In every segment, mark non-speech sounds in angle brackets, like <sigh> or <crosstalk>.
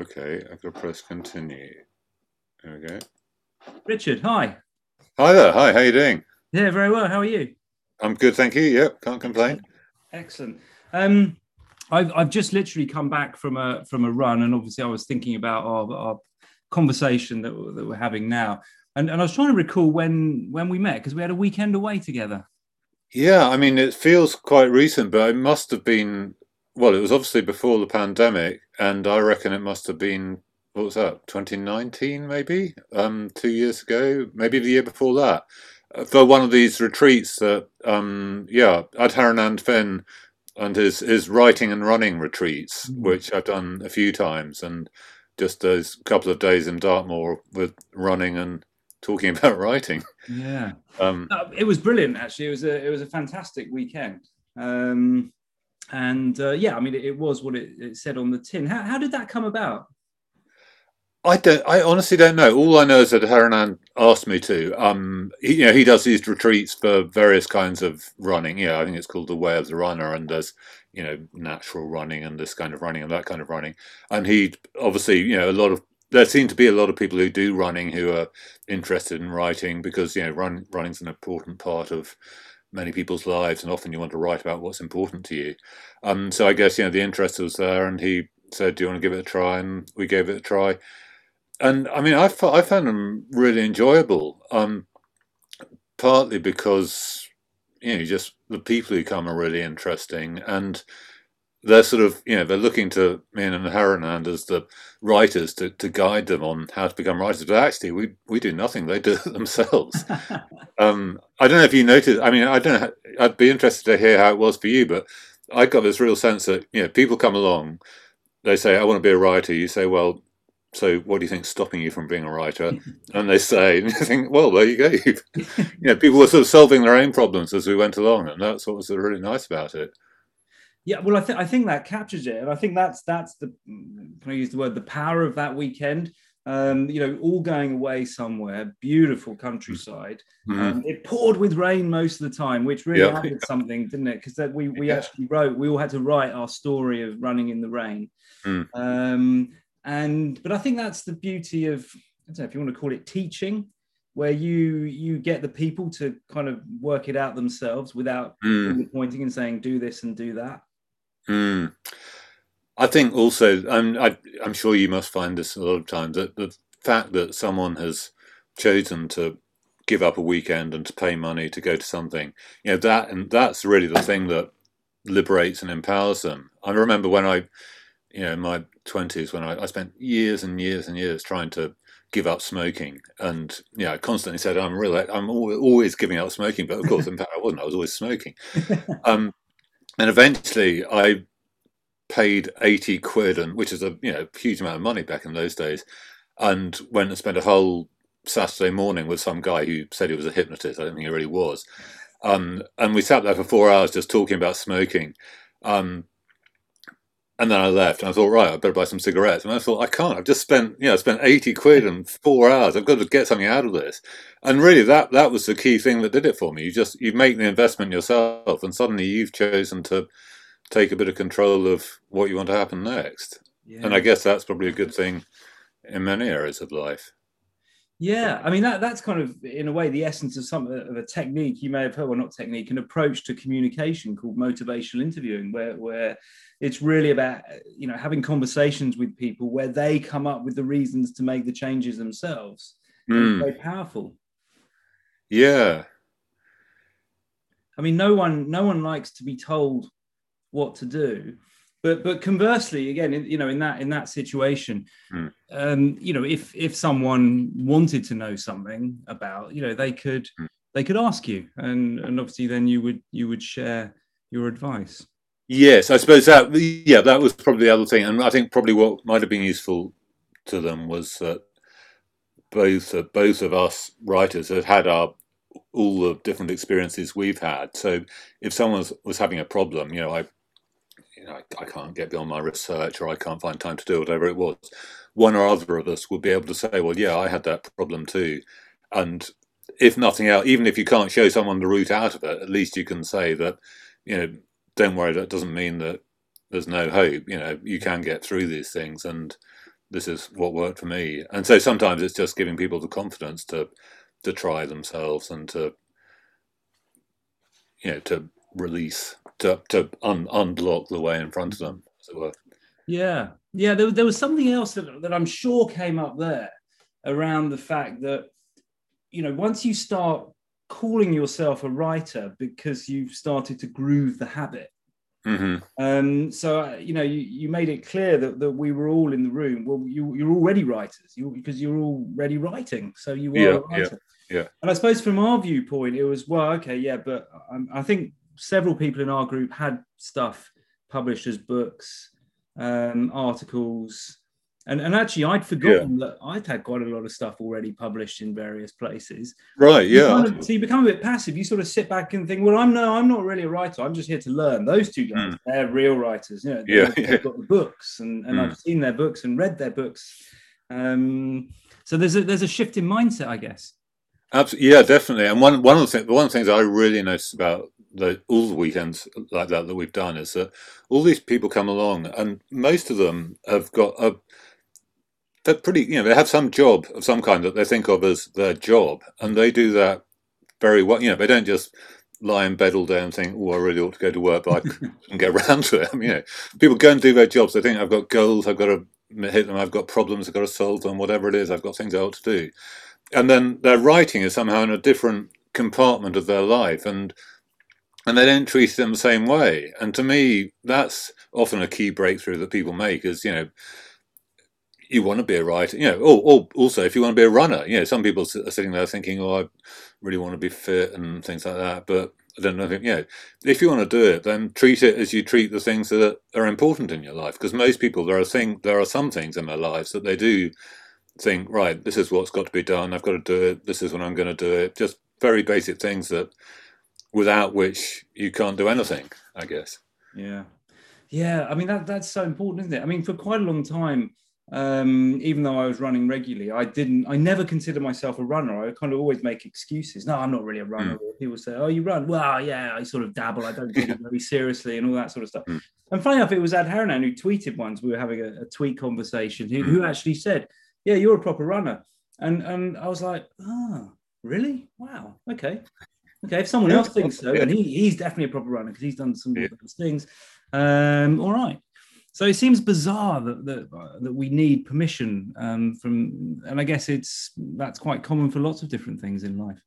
okay. I've got to press continue. There we go. Richard, hi. Hi there. Hi. How are you doing? Yeah, very well. How are you? I'm good, thank you. Yep, can't complain. Excellent. Um, I've I've just literally come back from a from a run, and obviously I was thinking about our, our conversation that, that we're having now, and and I was trying to recall when when we met because we had a weekend away together. Yeah, I mean, it feels quite recent, but it must have been. Well, it was obviously before the pandemic, and I reckon it must have been what was that 2019 maybe um two years ago maybe the year before that uh, for one of these retreats that um yeah Adharanand Finn and his his writing and running retreats Mm. which I've done a few times and just those couple of days in Dartmoor with running and talking <laughs> about writing Yeah, um Uh, it was brilliant. Actually, it was a it was a fantastic weekend. Um, and uh, yeah, I mean, it, it was what it, it said on the tin. How how did that come about? I don't. I honestly don't know. All I know is that Haranan asked me to. Um, he, you know, he does these retreats for various kinds of running. Yeah, I think it's called the Way of the Runner, and there's you know natural running and this kind of running and that kind of running. And he obviously, you know, a lot of there seem to be a lot of people who do running who are interested in writing because you know run, running's an important part of many people's lives, and often you want to write about what's important to you. Um, so I guess you know the interest was there, and he said, "Do you want to give it a try?" And we gave it a try and I mean, I, I found them really enjoyable. Um, partly because you know, just the people who come are really interesting, and they're sort of you know they're looking to me and Haranand as the writers to, to guide them on how to become writers. But actually, we we do nothing; they do <laughs> it themselves. <laughs> um, I don't know if you noticed. I mean, I don't. know. I'd be interested to hear how it was for you, but I got this real sense that you know people come along, they say, "I want to be a writer." You say, "Well." So, what do you think's stopping you from being a writer? <laughs> And they say, and you think, well, there you go. You know, people were sort of solving their own problems as we went along, and that's what was really nice about it. Yeah, well, I think I think that captures it, and I think that's that's the can I use the word the power of that weekend. Um, you know, all going away somewhere, beautiful countryside. Mhm. Um, it poured with rain most of the time, which really Yeah. added something, didn't it? Because that we we Yeah. actually wrote, we all had to write our story of running in the rain. Mm. Um, and but I think that's the beauty of I don't know if you want to call it teaching, where you you get the people to kind of work it out themselves without Mm. pointing and saying do this and do that. Mm. I think also, I'm, I, I'm sure you must find this a lot of times, that the fact that someone has chosen to give up a weekend and to pay money to go to something, you know, that and that's really the thing that liberates and empowers them. I remember when I, you know, in my 20s, when I, I spent years and years and years trying to give up smoking and yeah, I constantly said I'm really I'm always giving up smoking, but of course in fact I wasn't. I was always smoking. <laughs> Um, and eventually I paid 80 quid and which is a you know huge amount of money back in those days and went and spent a whole Saturday morning with some guy who said he was a hypnotist. I don't think he really was. Um, and we sat there for four hours just talking about smoking. Um, and then I left, and I thought, right, I better buy some cigarettes. And I thought, I can't. I've just spent, you know, spent eighty quid and four hours. I've got to get something out of this. And really, that that was the key thing that did it for me. You just you make the investment yourself, and suddenly you've chosen to take a bit of control of what you want to happen next. Yeah. And I guess that's probably a good thing in many areas of life. Yeah, I mean that that's kind of in a way the essence of some of a technique you may have heard, well not technique, an approach to communication called motivational interviewing, where where it's really about you know having conversations with people where they come up with the reasons to make the changes themselves. Mm, It's very powerful. yeah, I mean, no one no one likes to be told what to do, but but conversely, again, you know, in that in that situation, Hmm. um, you know, if if someone wanted to know something about, you know, they could Hmm. they could ask you, and and obviously then you would you would share your advice. Yes. I suppose that yeah, that was probably the other thing, and I think probably what might have been useful to them was that both uh, both of us writers had had our all the different experiences we've had. So if someone was, was having a problem, you know, I you know, I, I can't get beyond my research or I can't find time to do whatever it was, one or other of us would be able to say, well, yeah, I had that problem too. And if nothing else, even if you can't show someone the route out of it, at least you can say that, you know, don't worry, that doesn't mean that there's no hope. You know, you can get through these things. And this is what worked for me. And so sometimes it's just giving people the confidence to to try themselves and to you know to release to to un- unblock the way in front of them, as it were. Yeah, yeah. There, there was something else that, that I'm sure came up there around the fact that you know once you start calling yourself a writer because you've started to groove the habit. Mm-hmm. Um, so uh, you know, you, you made it clear that, that we were all in the room. Well, you you're already writers, you because you're already writing, so you were yeah, a writer. Yeah, yeah. And I suppose from our viewpoint, it was well, okay, yeah, but I, I think several people in our group had stuff published as books, um, articles, and, and actually, I'd forgotten yeah. that I'd had quite a lot of stuff already published in various places. Right. Yeah. Kind of, so you become a bit passive. You sort of sit back and think, "Well, I'm no, I'm not really a writer. I'm just here to learn." Those two guys, mm. they're real writers. You know, yeah, they've, yeah. got the books, and, and mm. I've seen their books and read their books. Um, so there's a there's a shift in mindset, I guess. Absolutely, yeah, definitely. And one one of the things, one of the things I really noticed about the, all the weekends like that that we've done is that all these people come along, and most of them have got a they're pretty, you know, they have some job of some kind that they think of as their job, and they do that very well. You know, they don't just lie in bed all day and think, "Oh, I really ought to go to work, but I <laughs> can get around to it." I <laughs> mean, you know, people go and do their jobs. They think, "I've got goals. I've got to hit them. I've got problems. I've got to solve them. Whatever it is, I've got things I ought to do." And then their writing is somehow in a different compartment of their life, and and they don't treat them the same way. And to me, that's often a key breakthrough that people make. Is you know you want to be a writer, you know, or, or, also if you want to be a runner, you know, some people are sitting there thinking, oh, I really want to be fit and things like that. But I don't know, if, you know, if you want to do it, then treat it as you treat the things that are important in your life. Because most people, there are thing, there are some things in their lives that they do think, right, this is what's got to be done. I've got to do it. This is when I'm going to do it. Just very basic things that, without which you can't do anything. I guess. Yeah, yeah. I mean that that's so important, isn't it? I mean, for quite a long time um, even though I was running regularly, I didn't, I never considered myself a runner. I kind of always make excuses. No, I'm not really a runner. Mm. People say, Oh, you run? Well, yeah, I sort of dabble. I don't take it very seriously and all that sort of stuff. Mm. And funny enough, it was Adharanand who tweeted once, we were having a, a tweet conversation, who, mm. who, actually said, Yeah, you're a proper runner. And, and I was like, Oh, really? Wow. Okay. Okay. If someone else thinks so, and he, he's definitely a proper runner because he's done some yeah. of those things. Um, all right. So it seems bizarre that that, uh, that we need permission um, from, and I guess it's that's quite common for lots of different things in life.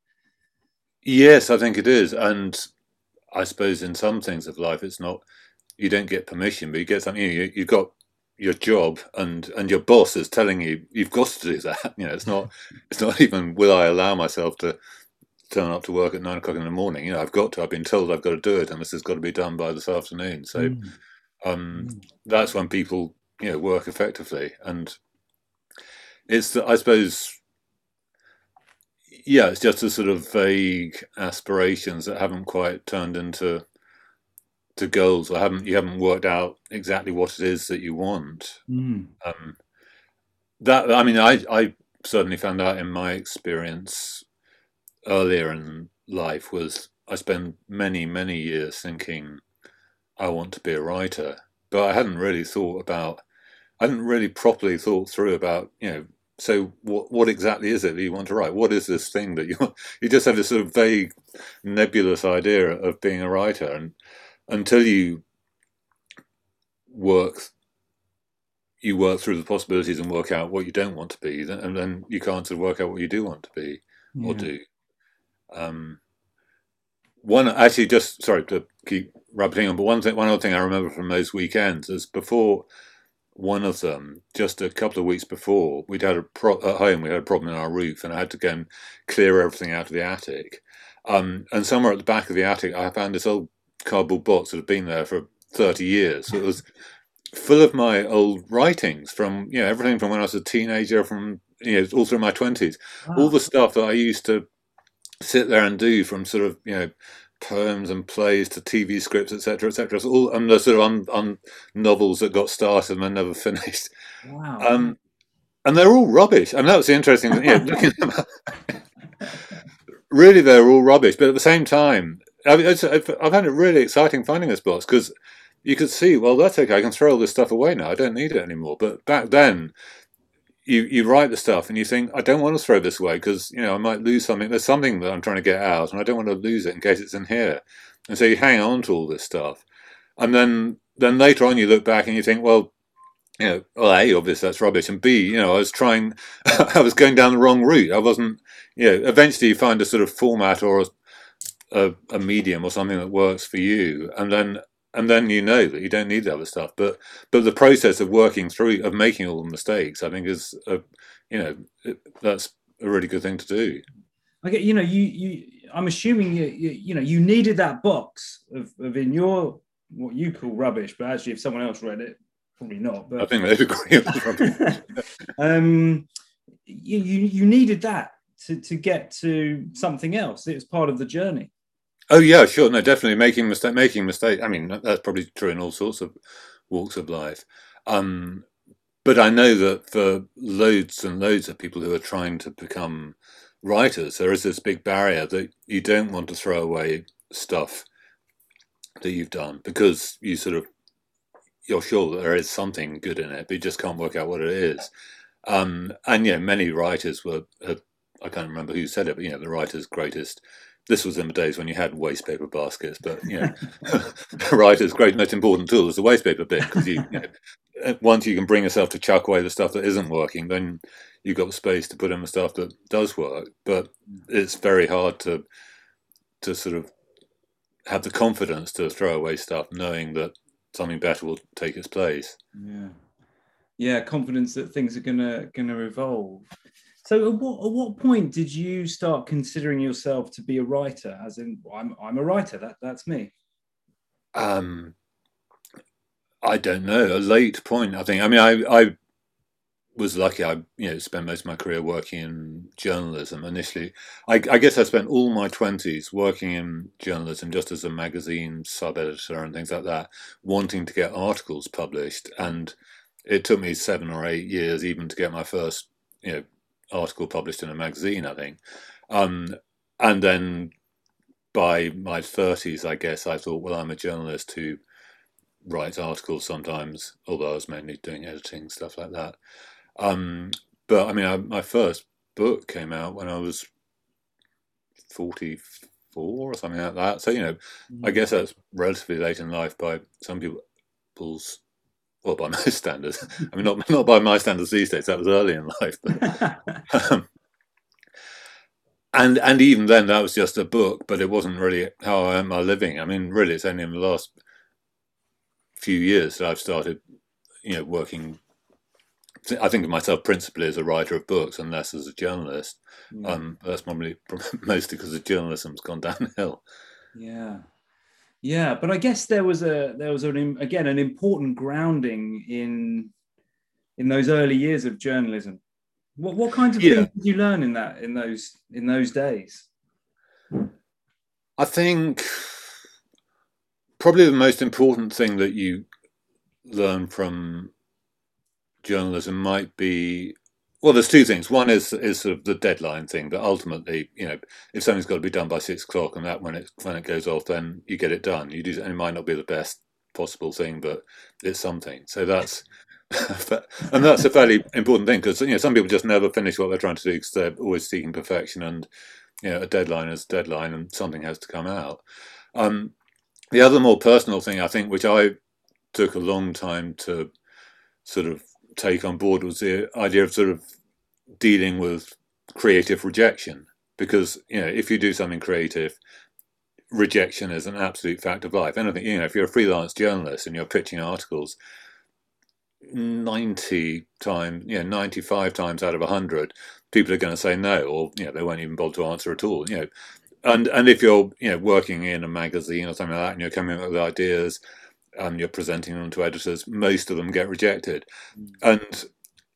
Yes, I think it is, and I suppose in some things of life, it's not you don't get permission, but you get something. You, you've got your job, and and your boss is telling you you've got to do that. <laughs> You know, it's not it's not even will I allow myself to turn up to work at nine o'clock in the morning. You know, I've got to. I've been told I've got to do it, and this has got to be done by this afternoon. So. Mm um, mm. That's when people you know work effectively, and it's the, I suppose yeah, it's just a sort of vague aspirations that haven't quite turned into to goals or haven't you haven't worked out exactly what it is that you want. Mm. Um, that I mean, I I certainly found out in my experience earlier in life was I spent many many years thinking I want to be a writer, but I hadn't really thought about, I hadn't really properly thought through about, you know, so what what exactly is it that you want to write? What is this thing that you want? <laughs> You just have this sort of vague, nebulous idea of being a writer, and until you work you work through the possibilities and work out what you don't want to be, and then you can't sort of work out what you do want to be yeah. or do. Um, one actually, just sorry to keep rabbiting on, but one thing, one other thing I remember from those weekends is before one of them, just a couple of weeks before, we'd had a pro- at home we had a problem in our roof, and I had to go and clear everything out of the attic. Um, and somewhere at the back of the attic, I found this old cardboard box that had been there for thirty years. So it was full of my old writings from you know everything from when I was a teenager, from you know all through my twenties, wow. all the stuff that I used to sit there and do from sort of you know poems and plays to TV scripts, etc., etc. So all and the sort of on, on novels that got started and never <laughs> finished. Wow. Um, and they're all rubbish. I mean, that was the interesting thing. Yeah, looking at them, <laughs> really, they're all rubbish. But at the same time, I mean, I've found it really exciting finding this box because you could see, well, that's okay. I can throw all this stuff away now. I don't need it anymore. But back then, you you write the stuff and you think I don't want to throw this away because you know I might lose something. There's something that I'm trying to get out, and I don't want to lose it in case it's in here. And so you hang on to all this stuff, and then then later on you look back and you think, well, you know, well, a obviously that's rubbish, and b you know I was trying, <laughs> I was going down the wrong route. I wasn't, you know. Eventually you find a sort of format or a, a, a medium or something that works for you, and then and then you know that you don't need the other stuff. But but the process of working through of making all the mistakes, I think, is a, you know it, that's a really good thing to do. I get you know you you I'm assuming you you, you know you needed that box of, of in your what you call rubbish, but actually if someone else read it, probably not. But I think they'd agree. <laughs> um, you, you you needed that to to get to something else. It was part of the journey. Oh yeah, sure. No, definitely making mistake, making mistake. I mean, that's probably true in all sorts of walks of life. Um, but I know that for loads and loads of people who are trying to become writers, there is this big barrier that you don't want to throw away stuff that you've done because you sort of you're sure that there is something good in it, but you just can't work out what it is. Um, and yeah, many writers were. I can't remember who said it, but you know, the writer's greatest this was in the days when you had waste paper baskets, but you know, <laughs> writer's great most important tool is the waste paper bin because you, you know, uh, once you can bring yourself to chuck away the stuff that isn't working, then you've got space to put in the stuff that does work. But it's very hard to to sort of have the confidence to throw away stuff, knowing that something better will take its place. Yeah, yeah, confidence that things are gonna gonna evolve. So, at what, at what point did you start considering yourself to be a writer? As in, I'm, I'm a writer. That that's me. Um, I don't know. A late point, I think. I mean, I, I was lucky. I you know spent most of my career working in journalism. Initially, I, I guess I spent all my twenties working in journalism, just as a magazine sub editor and things like that, wanting to get articles published. And it took me seven or eight years even to get my first you know article published in a magazine, I think. Um, and then by my 30s, I guess, I thought, well, I'm a journalist who writes articles sometimes, although I was mainly doing editing, stuff like that. Um, but I mean, I, my first book came out when I was 44 or something like that. So, you know. I mm. guess that's relatively late in life by some people's well, by <laughs> my standards. I mean, not not by my standards these days. That was early in life, but, <laughs> um, and and even then, that was just a book, but it wasn't really how I earned my living. I mean, really, it's only in the last few years that I've started, you know, working. I think of myself principally as a writer of books and less as a journalist. Mm. Um, that's probably <laughs> mostly because the journalism's gone downhill. Yeah, yeah, but I guess there was a there was an again an important grounding in in those early years of journalism. What what kinds of yeah. things did you learn in that in those in those days? I think probably the most important thing that you learn from journalism might be well, there's two things. One is is sort of the deadline thing that ultimately, you know, if something's got to be done by six o'clock, and that when it when it goes off, then you get it done. You do, and it might not be the best possible thing, but it's something. So that's <laughs> and that's a fairly important thing because you know some people just never finish what they're trying to do because they're always seeking perfection, and you know a deadline is a deadline, and something has to come out. Um, the other more personal thing I think, which I took a long time to sort of take on board was the idea of sort of dealing with creative rejection. Because you know if you do something creative rejection is an absolute fact of life. Anything you know if you're a freelance journalist and you're pitching articles 90 times you know 95 times out of 100 people are going to say no or you know they won't even bother to answer at all you know. And and if you're you know working in a magazine or something like that and you're coming up with ideas and you're presenting them to editors, most of them get rejected. Mm. And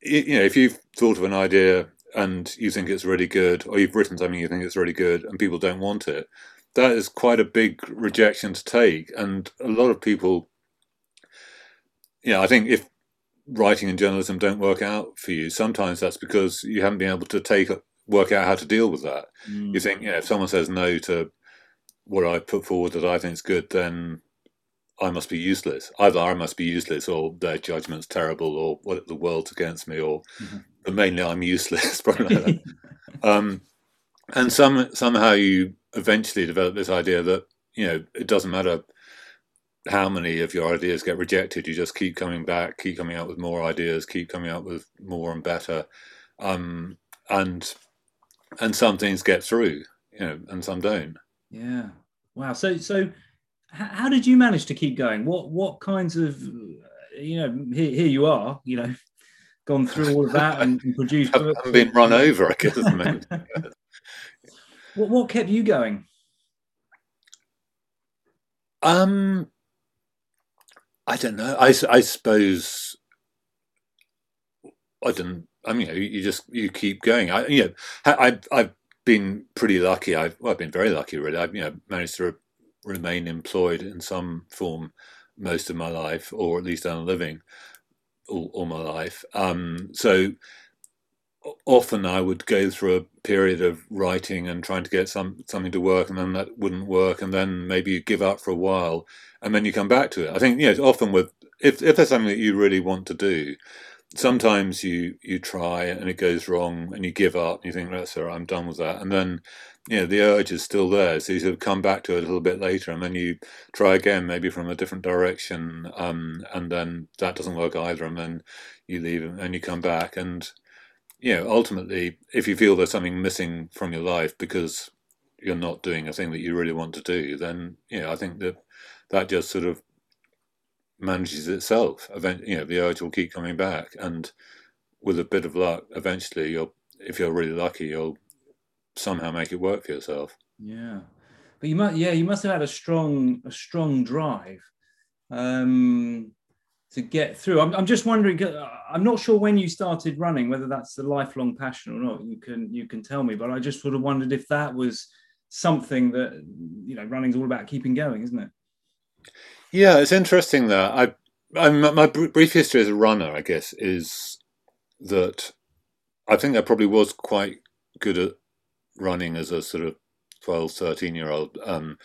you know, if you've thought of an idea and you think it's really good, or you've written something you think it's really good, and people don't want it, that is quite a big rejection to take. And a lot of people, you know, I think if writing and journalism don't work out for you, sometimes that's because you haven't been able to take work out how to deal with that. Mm. You think, you know, if someone says no to what I put forward that I think is good, then I must be useless. Either I must be useless, or their judgment's terrible, or what the world's against me, or mm-hmm. but mainly I'm useless. <laughs> Probably like <laughs> um, and some somehow you eventually develop this idea that you know it doesn't matter how many of your ideas get rejected. You just keep coming back, keep coming up with more ideas, keep coming up with more and better, um, and and some things get through, you know, and some don't. Yeah. Wow. So so how did you manage to keep going? What what kinds of you know here, here you are, you know, gone through all of that and, and produced. I've been run over, I guess. <laughs> what what kept you going? Um, I don't know. I, I suppose I don't. I mean, you just you keep going. I you know I I've been pretty lucky. I've well, I've been very lucky really. I've you know managed to remain employed in some form most of my life, or at least a living all, all my life. Um, so often I would go through a period of writing and trying to get some something to work, and then that wouldn't work, and then maybe you give up for a while, and then you come back to it. I think you know often with if if there's something that you really want to do, sometimes you you try and it goes wrong, and you give up, and you think that's all right, I'm done with that, and then you know the urge is still there, so you sort of come back to it a little bit later, and then you try again, maybe from a different direction, um, and then that doesn't work either, and then you leave and you come back. And you know, ultimately, if you feel there's something missing from your life because you're not doing a thing that you really want to do, then you know, I think that that just sort of manages itself. Event, you know, the urge will keep coming back, and with a bit of luck, eventually, you'll, if you're really lucky, you'll somehow make it work for yourself. Yeah, but you must, yeah, you must have had a strong, a strong drive. Um, to get through. I'm, I'm just wondering. I'm not sure when you started running, whether that's a lifelong passion or not. You can you can tell me, but I just sort of wondered if that was something that you know, running's all about keeping going, isn't it? Yeah, it's interesting that I, I my brief history as a runner, I guess, is that I think I probably was quite good at running as a sort of 12, 13 year old. Um,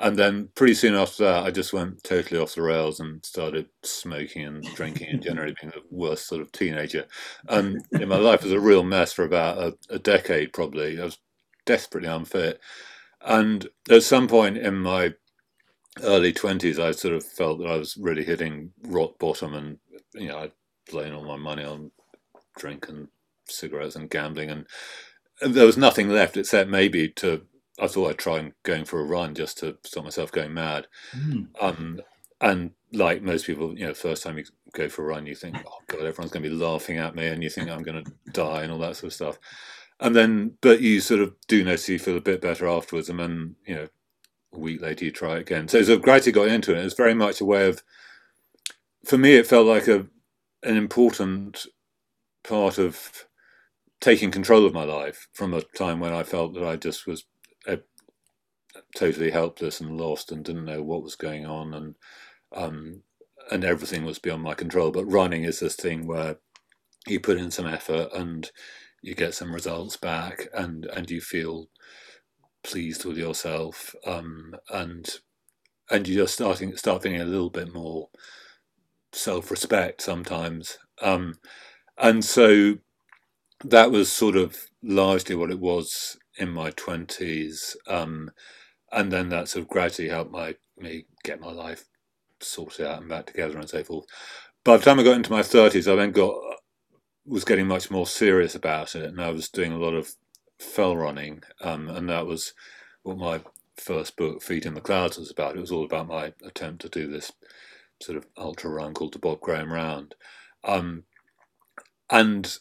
and then pretty soon after that, I just went totally off the rails and started smoking and drinking and generally being the worst sort of teenager. And in my life was a real mess for about a, a, decade, probably. I was desperately unfit. And at some point in my early 20s, I sort of felt that I was really hitting rock bottom and, you know, I'd blown all my money on drink and cigarettes and gambling. And, and there was nothing left except maybe to I thought I'd try and going for a run just to stop myself going mad. Mm. Um, and like most people, you know, first time you go for a run, you think, oh god, everyone's going to be laughing at me, and you think I'm going to die and all that sort of stuff. And then, but you sort of do notice you feel a bit better afterwards, and then you know, a week later you try again. So, gradually got into it. It was very much a way of, for me, it felt like a an important part of taking control of my life from a time when I felt that I just was totally helpless and lost and didn't know what was going on and um, and everything was beyond my control. But running is this thing where you put in some effort and you get some results back and and you feel pleased with yourself um, and and you're starting start feeling a little bit more self-respect sometimes um, and so that was sort of largely what it was in my 20s um, and then that sort of gradually helped my me get my life sorted out and back together and so forth. By the time I got into my thirties, I then got was getting much more serious about it, and I was doing a lot of fell running, um, and that was what my first book, Feet in the Clouds, was about. It was all about my attempt to do this sort of ultra run called the Bob Graham Round, um, and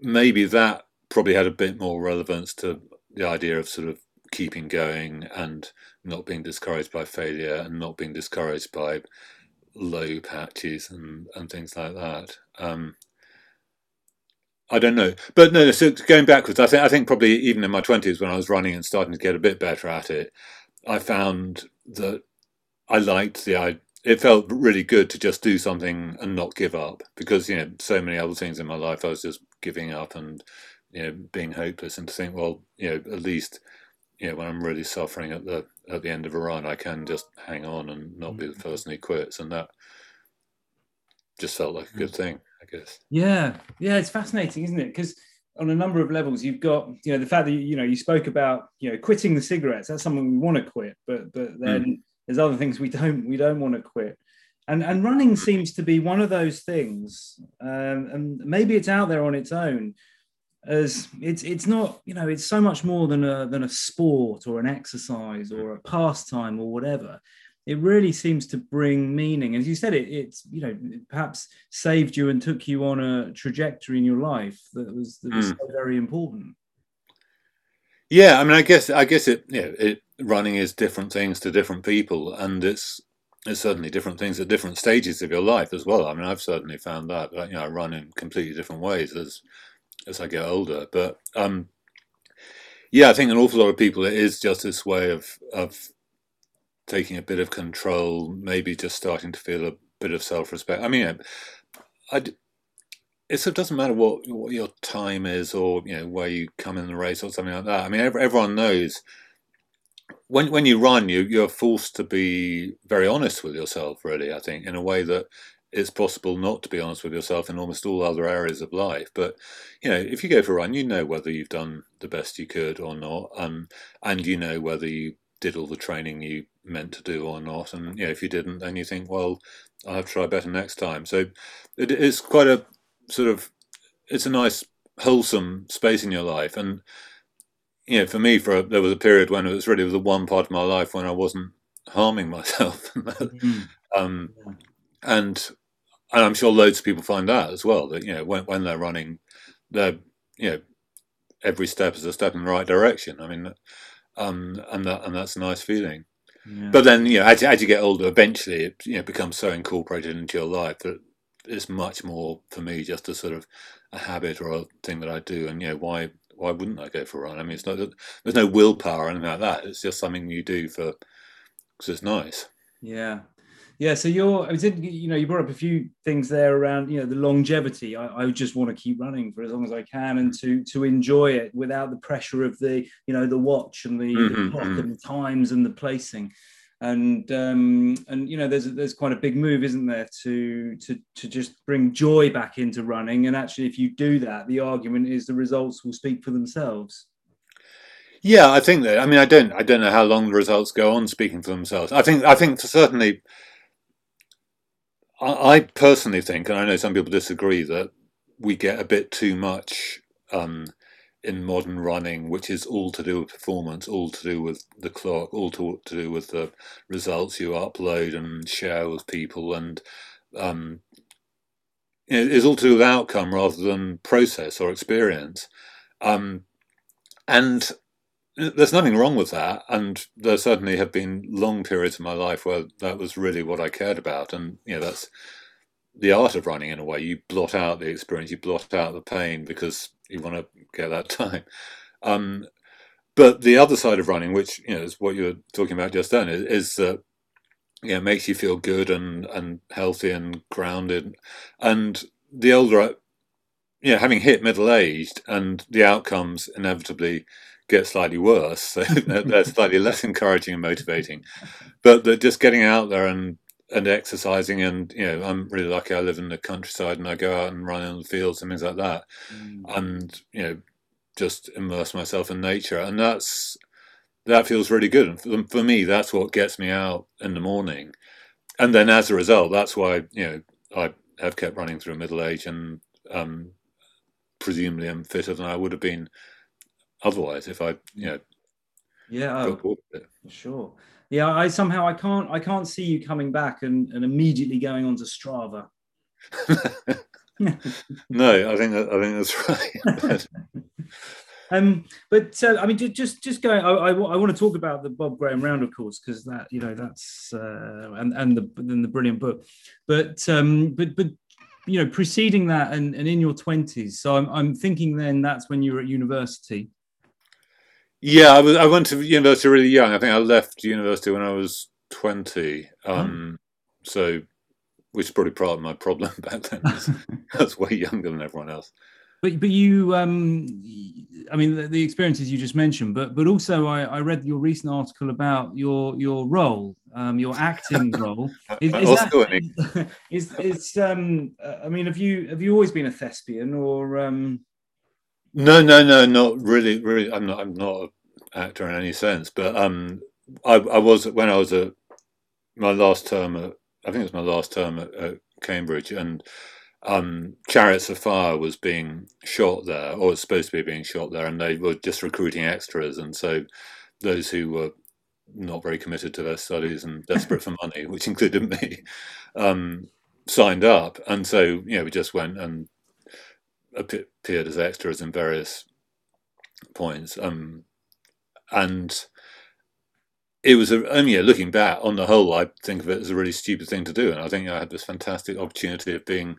maybe that probably had a bit more relevance to the idea of sort of keeping going and not being discouraged by failure and not being discouraged by low patches and, and things like that. Um, I don't know, but no. So going backwards, I think I think probably even in my twenties when I was running and starting to get a bit better at it, I found that I liked the I. It felt really good to just do something and not give up because you know so many other things in my life I was just giving up and you know being hopeless and to think well you know at least you know, when I'm really suffering at the at the end of a run, I can just hang on and not be the mm-hmm. person who quits, and that just felt like a good mm-hmm. thing. I guess. Yeah, yeah, it's fascinating, isn't it? Because on a number of levels, you've got you know the fact that you know you spoke about you know quitting the cigarettes. That's something we want to quit, but but then mm. there's other things we don't we don't want to quit. And and running seems to be one of those things, um, and maybe it's out there on its own as it's it's not you know it's so much more than a than a sport or an exercise or a pastime or whatever it really seems to bring meaning as you said it it's you know perhaps saved you and took you on a trajectory in your life that was that was mm. so very important yeah i mean i guess i guess it know it running is different things to different people and it's it's certainly different things at different stages of your life as well i mean i've certainly found that you know i run in completely different ways as as I get older. But um, yeah, I think an awful lot of people it is just this way of of taking a bit of control, maybe just starting to feel a bit of self respect. I mean, I, it sort of doesn't matter what what your time is or you know where you come in the race or something like that. I mean, everyone knows when when you run, you you're forced to be very honest with yourself. Really, I think in a way that it's possible not to be honest with yourself in almost all other areas of life. But you know, if you go for a run, you know whether you've done the best you could or not, um, and you know whether you did all the training you meant to do or not. And you know, if you didn't, then you think, well, I'll have to try better next time. So it is quite a sort of it's a nice wholesome space in your life and you know for me for a, there was a period when it was really the one part of my life when i wasn't harming myself <laughs> mm-hmm. um, and and I'm sure loads of people find that as well. That you know when when they're running, they're you know every step is a step in the right direction. I mean, um, and that and that's a nice feeling. Yeah. But then you know as, as you get older, eventually it you know becomes so incorporated into your life that it's much more for me just a sort of a habit or a thing that I do. And you know why why wouldn't I go for a run? I mean, it's not there's no willpower or anything like that. It's just something you do for because it's nice. Yeah, yeah, so you're, I was in, you know, you brought up a few things there around, you know, the longevity. I, I just want to keep running for as long as I can and to to enjoy it without the pressure of the, you know, the watch and the, mm-hmm. the clock mm-hmm. and the times and the placing. And um, and you know, there's there's quite a big move, isn't there, to to to just bring joy back into running. And actually, if you do that, the argument is the results will speak for themselves. Yeah, I think that. I mean, I don't. I don't know how long the results go on speaking for themselves. I think. I think certainly I, personally think, and I know some people disagree, that we get a bit too much um, in modern running, which is all to do with performance, all to do with the clock, all to, to do with the results you upload and share with people, and um, it's all to do with outcome rather than process or experience. Um, and there's nothing wrong with that, and there certainly have been long periods of my life where that was really what I cared about, and you know that's the art of running in a way. You blot out the experience, you blot out the pain because you want to get that <laughs> time. Um, but the other side of running, which you know is what you were talking about just then, is, is that you know makes you feel good and and healthy and grounded, and the older, I, you know, having hit middle aged, and the outcomes inevitably get slightly worse. So <laughs> they're <laughs> slightly less encouraging and motivating. But that just getting out there and and exercising and you know I'm really lucky I live in the countryside and I go out and run in the fields and things like that mm. and you know just immerse myself in nature and that's that feels really good and for, for me that's what gets me out in the morning and then as a result that's why you know I have kept running through middle age and um, presumably I'm fitter than I would have been otherwise if I, you know, yeah, oh, sure. Yeah, I somehow I can't I can't see you coming back and, and immediately going on to Strava. <laughs> no, I think that, I think that's right. <laughs> um, but uh, I mean, just just going, I, I, I, want to talk about the Bob Graham round, of course, because that you know that's uh, and and the then the brilliant book, but um, but but you know, preceding that and, and in your twenties. So I'm I'm thinking then that's when you were at university. Yeah, I was. I went to university really young. I think I left university when I was twenty. Um, oh. So, which is probably part of my problem <laughs> back then. I was way younger than everyone else. But but you, um, I mean, the, the, experiences you just mentioned, but but also I, I read your recent article about your your role um, your acting <laughs> role. Is, is, that, <laughs> is, is um, I mean, have you have you always been a thespian or? Um... No, no, no, not really. Really, I'm not. I'm not an actor in any sense. But um, I, I was when I was at my last term. At, I think it was my last term at, at Cambridge, and um, Chariots of Fire was being shot there, or was supposed to be being shot there, and they were just recruiting extras, and so those who were not very committed to their studies and desperate for money, <laughs> which included me, um, signed up. And so, you know, we just went and appeared as extras in various points. Um, and it was a, I looking back on the whole, I think of it as a really stupid thing to do. And I think I had this fantastic opportunity of being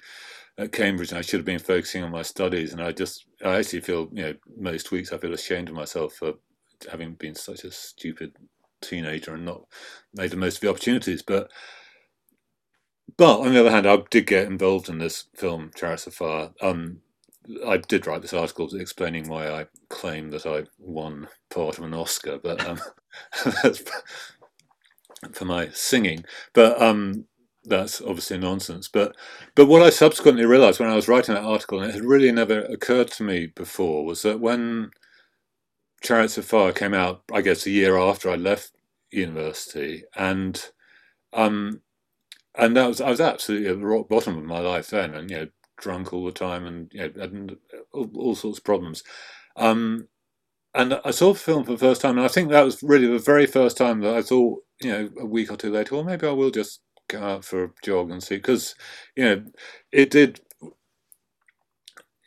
at Cambridge and I should have been focusing on my studies. And I just, I actually feel, you know, most weeks I feel ashamed of myself for having been such a stupid teenager and not made the most of the opportunities. But but on the other hand, I did get involved in this film, Chariots of Fire. Um, I did write this article explaining why I claim that I won part of an Oscar, but um, <laughs> that's for my singing. But um, that's obviously nonsense. But but what I subsequently realised when I was writing that article, and it had really never occurred to me before, was that when Chariots of Fire came out, I guess, a year after I left university, and um, and that was I was absolutely at the rock bottom of my life then, and you know, drunk all the time, and you know, and all, all sorts of problems. Um, and I saw the film for the first time, and I think that was really the very first time that I thought, you know, a week or two later, well, maybe I will just go out for a jog and see, because you know, it did.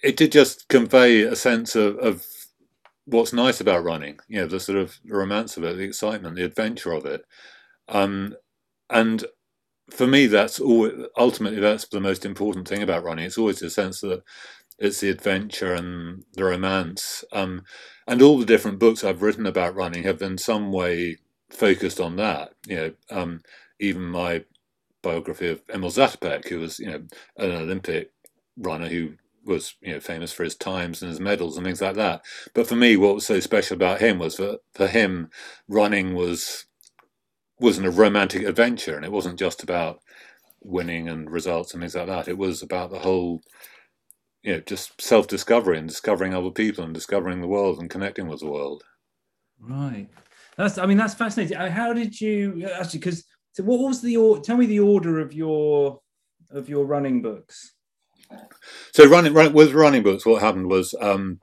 It did just convey a sense of, of what's nice about running, you know, the sort of romance of it, the excitement, the adventure of it. Um, and for me, that's all. Ultimately, that's the most important thing about running. It's always the sense that it's the adventure and the romance. Um, and all the different books I've written about running have in some way focused on that. You know, um, even my biography of Emil Zatopek, who was you know an Olympic runner who was you know famous for his times and his medals and things like that. But for me, what was so special about him was that for him, running was wasn't a romantic adventure, and it wasn't just about winning and results and things like that. It was about the whole, you know, just self discovery and discovering other people and discovering the world and connecting with the world. Right. That's. I mean, that's fascinating. Uh, how did you actually? Because so what was the? Tell me the order of your of your running books. So running, running with running books, what happened was um,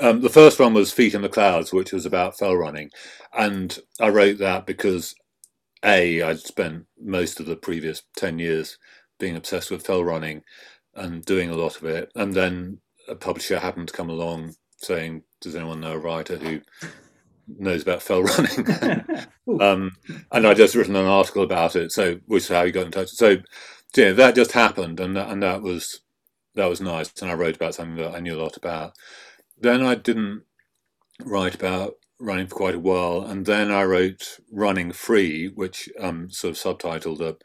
um, the first one was Feet in the Clouds, which was about fell running, and I wrote that because a I'd spent most of the previous ten years being obsessed with fell running and doing a lot of it, and then a publisher happened to come along saying, "Does anyone know a writer who?" knows about fell running <laughs> um, and I'd just written an article about it so which is how he got in touch so yeah, that just happened, and and that was that was nice. And I wrote about something that I knew a lot about. Then I didn't write about running for quite a while, and then I wrote Running Free, which um, sort of subtitled a,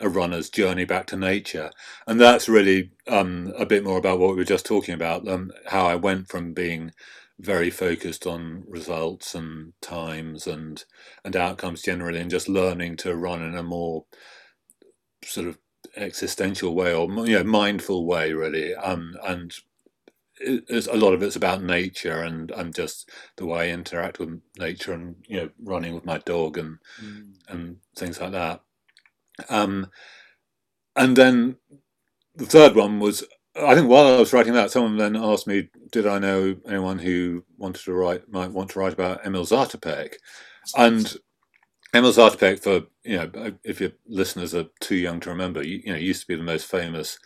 a runner's journey back to nature, and that's really um, a bit more about what we were just talking about, um, how I went from being very focused on results and times and and outcomes generally, and just learning to run in a more sort of existential way or you know mindful way really. Um, and a lot of it's about nature and and just the way I interact with nature and you know running with my dog and mm. and things like that um, and then the third one was I think while I was writing that, someone then asked me, did I know anyone who wanted to write, might want to write about Emil Zatopek? And Emil Zatopek, for you know, if your listeners are too young to remember, you, you know, used to be the most famous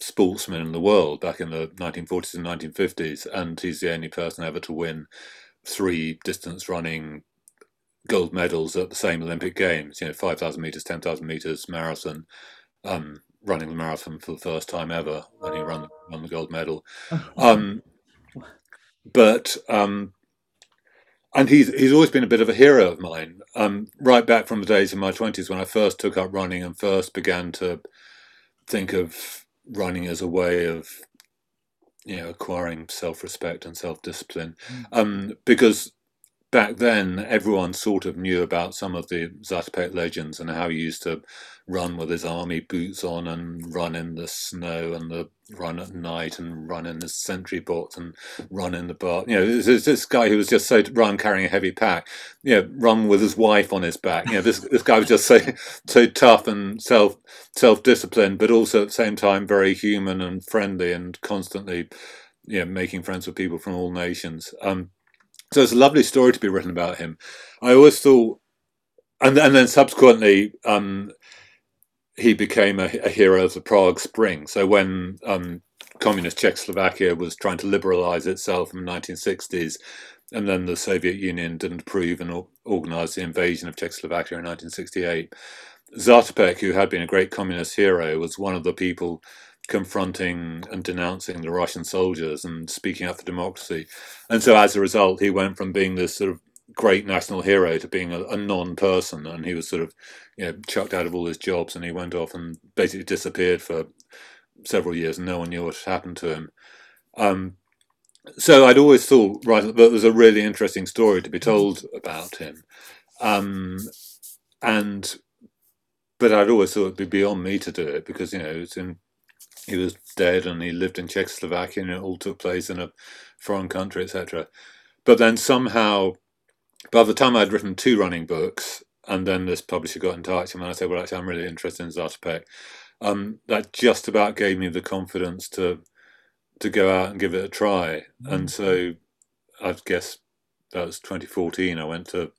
sportsman in the world back in the 1940s and 1950s, and he's the only person ever to win three distance running gold medals at the same Olympic Games. You know, 5,000 meters, 10,000 meters, marathon. Um, running the marathon for the first time ever when he won, won the gold medal. <laughs> Um, but um, and he's he's always been a bit of a hero of mine. Um, right back from the days in my twenties when I first took up running and first began to think of running as a way of you know acquiring self respect and self discipline. Mm. Um, because back then, everyone sort of knew about some of the Zatopek legends and how he used to run with his army boots on and run in the snow and the run at night and run in the sentry box and run in the bar. You know, there's this guy who was just so run carrying a heavy pack. You know, run with his wife on his back. You know, this this guy was just so <laughs> so tough and self self disciplined, but also at the same time very human and friendly and constantly, you know, making friends with people from all nations. Um, so it's a lovely story to be written about him. I always thought, and and then subsequently. Um, he became a, a, hero of the Prague Spring. So when um, communist Czechoslovakia was trying to liberalize itself in the 1960s, and then the Soviet Union didn't approve and organize the invasion of Czechoslovakia in 1968, Zatopek, who had been a great communist hero, was one of the people confronting and denouncing the Russian soldiers and speaking up for democracy. And so as a result, he went from being this sort of great national hero to being a, a non-person, and he was sort of you know chucked out of all his jobs, and he went off and basically disappeared for several years, and no one knew what had happened to him. Um, so I'd always thought right that there was a really interesting story to be told about him, um, and but I'd always thought it'd be beyond me to do it because you know it's in he was dead and he lived in Czechoslovakia and it all took place in a foreign country, etc. But then somehow by the time I'd written two running books, and then this publisher got in touch, and I said, "Well, actually, I'm really interested in Zatopek," um, that just about gave me the confidence to to go out and give it a try. Mm-hmm. And so, I guess that was 2014. I went to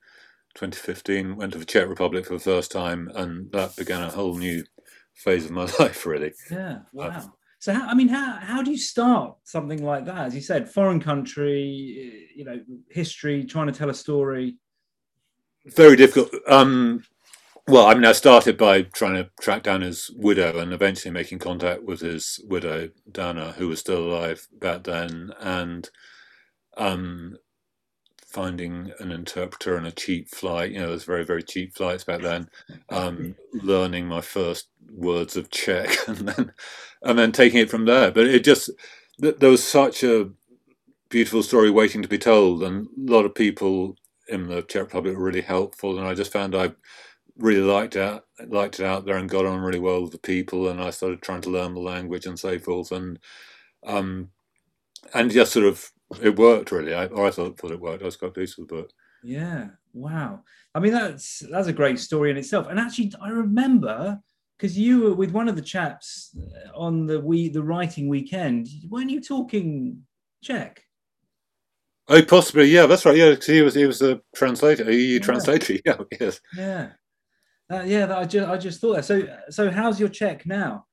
2015, went to the Czech Republic for the first time, and that began a whole new phase of my <laughs> life, really. Yeah, wow. So, how, I mean, how, how do you start something like that? As you said, foreign country, you know, history, trying to tell a story. Very difficult. Um, well, I mean, I started by trying to track down his widow and eventually making contact with his widow, Dana, who was still alive back then, and um, finding an interpreter and a cheap flight. You know, was very, very cheap flights back then. Um, learning my first words of Czech <laughs> and then and then taking it from there. But it just there was such a beautiful story waiting to be told, and a lot of people in the Czech Republic were really helpful, and I just found I really liked it liked it out there and got on really well with the people, and I started trying to learn the language and so forth, and um, and just sort of it worked really. I, I thought, thought it worked. I was quite pleased with the book. Yeah. Wow. I mean, that's that's a great story in itself. And actually, I remember because you were with one of the chaps on the we the writing weekend. Weren't you talking Czech? Oh, possibly. Yeah, that's right. Yeah, because he was he was a translator, EU yeah. translator. Yeah, yes. <laughs> Yeah, uh, yeah. I just I just thought that. So so how's your Czech now?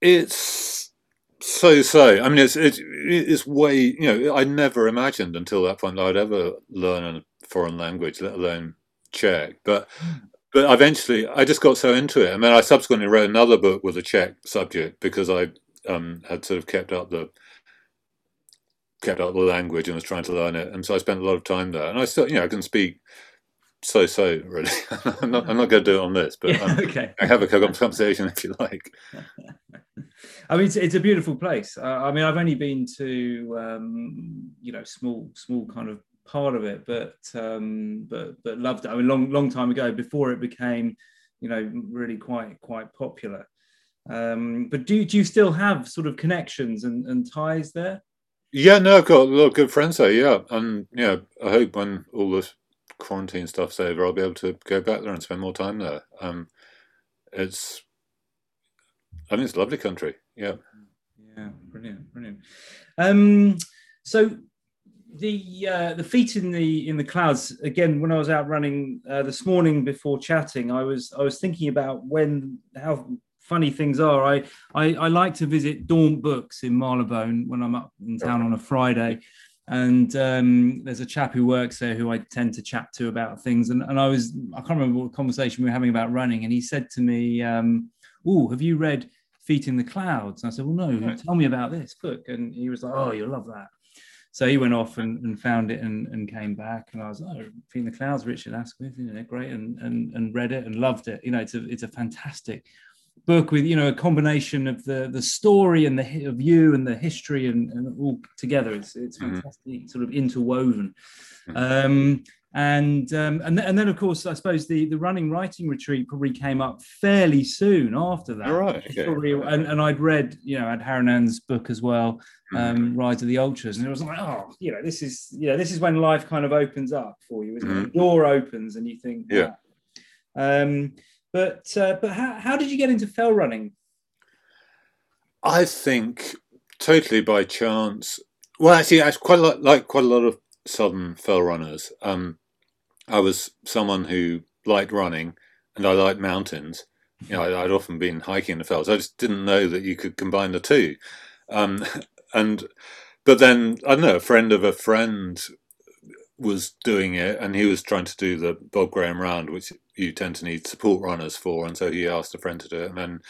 It's so so. I mean, it's it's it's way. You know, I never imagined until that point that I'd ever learn a foreign language, let alone Czech. But but eventually I just got so into it. I mean, I subsequently wrote another book with a Czech subject because I um, had sort of kept up the kept up the language and was trying to learn it, and so I spent a lot of time there. And I still, you know, I can speak so so really. <laughs> I'm not I'm not going to do it on this, but yeah, um, <laughs> okay. I have a conversation if you like. <laughs> I mean, it's, it's, a beautiful place. Uh, I mean, I've only been to um, you know small small kind of part of it, but um, but but loved it. I mean, long long time ago, before it became, you know, really quite quite popular. Um, but do do you still have sort of connections and, and ties there? Yeah, no, I've got a lot of good friends there. Yeah, and yeah, I hope when all this quarantine stuff's over, I'll be able to go back there and spend more time there. Um, it's, I think it's a lovely country. Yeah. Yeah, brilliant, brilliant. Um, so the uh, the feet in the in the clouds again when i was out running uh, this morning before chatting i was i was thinking about when how funny things are i i, I like to visit Daunt books in marylebone when i'm up in town on a friday and um, there's a chap who works there who i tend to chat to about things. And, and i was i can't remember what conversation we were having about running. And he said to me um, oh have you read feet in the clouds? And i said well no right. tell me about this book. And he was like oh you'll love that. So he went off and, and found it and, and came back, and I was like, oh, in the Clouds, Richard you know, great, and, and and read it and loved it. You know, it's a it's a fantastic book with you know a combination of the the story and the of you and the history and, and all together. It's it's fantastic, mm-hmm. sort of interwoven. Mm-hmm. Um, and um, and, th- and then of course I suppose the the running writing retreat probably came up fairly soon after that. All right. Okay. Probably, and, and I'd read you know Adharanand's book as well, mm-hmm. um, Rise of the Ultras, and it was like oh you know this is you know this is when life kind of opens up for you, isn't mm-hmm. The door opens and you think yeah. Um, but uh, but how how did you get into fell running? I think totally by chance. Well, actually, I quite like, like quite a lot of southern fell runners. Um, I was someone who liked running and I liked mountains. You know, I'd, often been hiking in the fells. I just didn't know that you could combine the two. Um, <laughs> and but then I don't know. A friend of a friend was doing it, and he was trying to do the Bob Graham round, which you tend to need support runners for. And so he asked a friend to do it, and then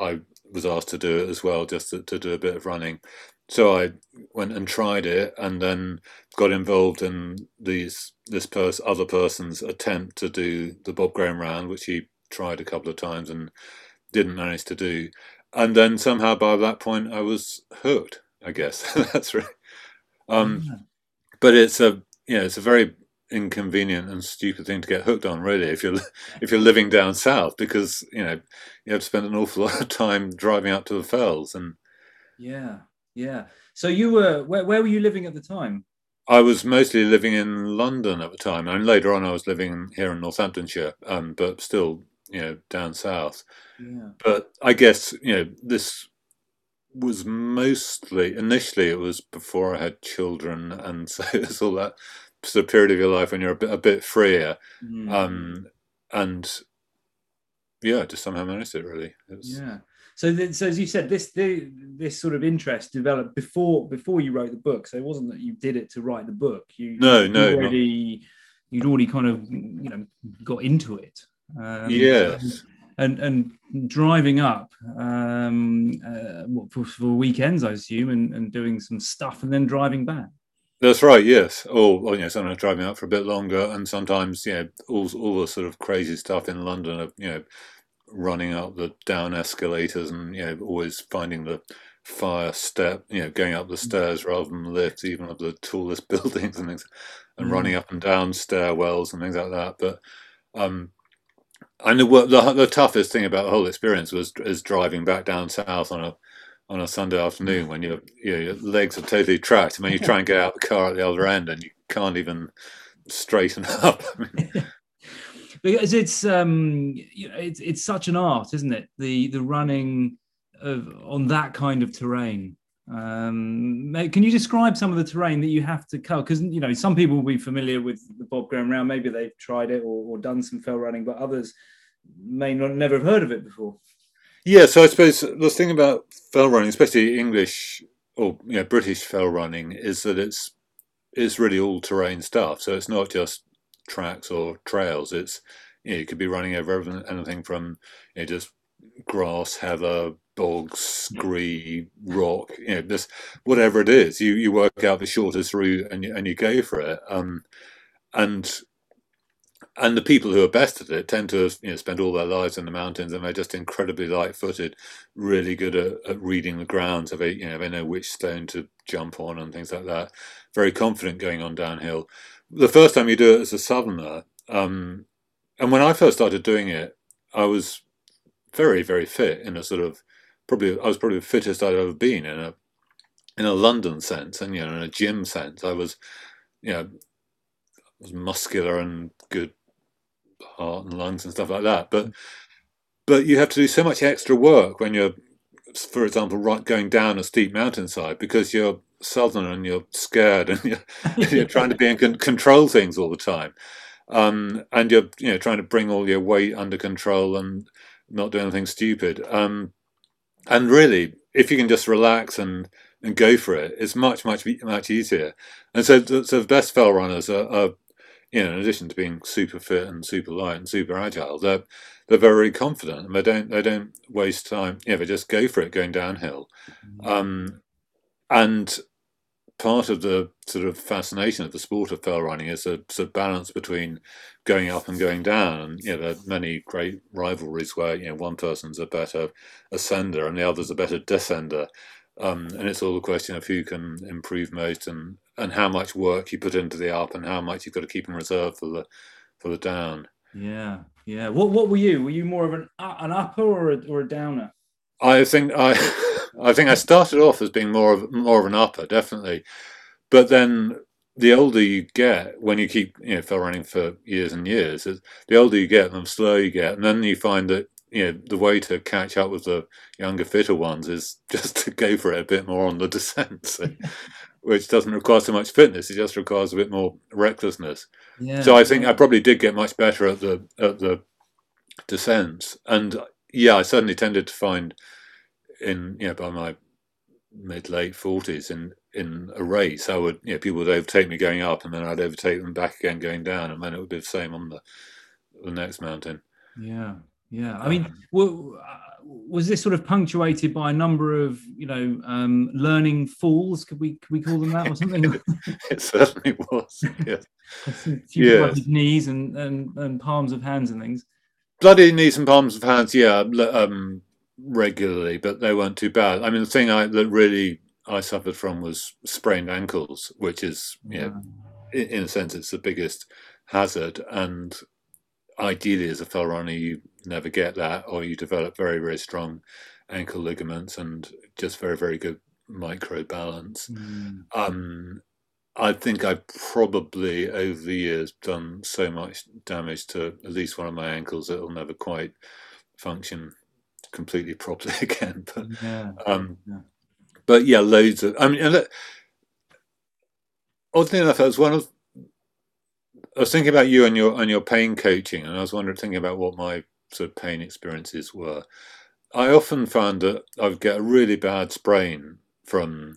I was asked to do it as well, just to, to do a bit of running so I went and tried it, and then got involved in these this person other person's attempt to do the Bob Graham round, which he tried a couple of times and didn't manage to do. And then somehow by that point I was hooked. I guess <laughs> that's right. Um, mm-hmm. But it's a you know it's a very inconvenient and stupid thing to get hooked on really if you're if you're living down south because you know you have to spend an awful <laughs> lot of time driving up to the fells and yeah yeah. So you were where, where were you living at the time? I was mostly living in London at the time, and later on I was living here in Northamptonshire, um, but still, you know, down south. Yeah. But I guess you know this was mostly initially it was before I had children, and <laughs> so it's all that sort of period of your life when you're a bit a bit freer, mm. um, and yeah, just somehow managed it really. It was, yeah. So, so as you said, this the, this sort of interest developed before before you wrote the book. So it wasn't that you did it to write the book. You no no already not. you'd already kind of you know got into it. Um, yes. And, and driving up um, uh, for, for weekends, I assume, and, and doing some stuff, and then driving back. That's right. Yes. Or well, you know, sometimes driving out for a bit longer, and sometimes you know all all the sort of crazy stuff in London. Of, you know, running up the down escalators and you know always finding the fire step you know going up the mm. stairs rather than lifts even of the tallest <laughs> buildings and things and mm. running up and down stairwells and things like that but um I know what the, the toughest thing about the whole experience was is driving back down south on a on a Sunday afternoon when your you know, your legs are totally trapped. I mean, you try and get out the car at the other end and you can't even straighten <laughs> up. <laughs> Because it's um you know it's it's such an art isn't it? The the running of on that kind of terrain. Um can you describe some of the terrain that you have to cover? Because you know some people will be familiar with the bob graham round maybe they've tried it or, or done some fell running but others may not never have heard of it before yeah so i suppose the thing about fell running especially english or you know british fell running is that it's it's really all terrain stuff so it's not just tracks or trails. It's you, know, you could be running over anything from you know, just grass, heather, bogs, scree, rock, you know, just whatever it is. You you work out the shortest route and you, and you go for it. Um, and and the people who are best at it tend to you know, spend all their lives in the mountains and they're just incredibly light-footed, really good at, at reading the ground. So they you know they know which stone to jump on and things like that. Very confident going on downhill the first time you do it as a southerner, um, and when I first started doing it, I was very, very fit in a sort of probably I was probably the fittest I'd ever been in a in a London sense, and you know, in a gym sense, I was, you know, was muscular and heart and lungs and stuff like that. But but you have to do so much extra work when you're, for example, right going down a steep mountainside because you're southern and you're scared and <laughs> you're, you're trying to be in con- control things all the time. Um, and you're you know trying to bring all your weight under control and not do anything stupid. Um, and really if you can just relax and and go for it it's much much much easier. And so, so the best fell runners are, are you know in addition to being super fit and super light and super agile they're they're very confident and they don't they don't waste time yeah they just go for it going downhill mm-hmm. um, and part of the sort of fascination of the sport of fell running is a sort of balance between going up and going down. And you know, there are many great rivalries where you know one person's a better ascender and the other's a better descender. Um, and it's all a question of who can improve most and, and how much work you put into the up and how much you've got to keep in reserve for the for the down. Yeah, yeah. What what were you? Were you more of an an upper or a, or a downer? I think I <laughs> I think I started off as being more of more of an upper, definitely, but then the older you get, when you keep you know fell running for years and years, the older you get, the slower you get, and then you find that you know the way to catch up with the younger, fitter ones is <laughs> just to go for it a bit more on the <laughs> descent, so, which doesn't require so much fitness; it just requires a bit more recklessness. Yeah. So I think I probably did get much better at the at the descents, and yeah, I certainly tended to find in you know by my mid late forties in in a race, I would you know people would overtake me going up, and then I'd overtake them back again going down, and then it would be the same on the the next mountain. Yeah, yeah. I mean, well, was this sort of punctuated by a number of you know um, learning falls? Could we could we call them that or something? <laughs> it certainly was. Yes. <laughs> yeah. knees and, and and palms of hands and things. Bloody knees and palms of hands, yeah, um, regularly, but they weren't too bad. I mean, the thing I, that really I suffered from was sprained ankles, which is, you know, in, in a sense, it's the biggest hazard. And ideally, as a fell runner, you never get that, or you develop very, very strong ankle ligaments and just very, very good micro balance. Mm. Um, I think I've probably over the years done so much damage to at least one of my ankles that it'll never quite function completely <laughs> properly again. But yeah. Um, yeah. but yeah, loads of. I mean, and oddly enough, I was one of. I was thinking about you and your and your pain coaching, and I was wondering, thinking about what my sort of pain experiences were. I often found that I would get a really bad sprain from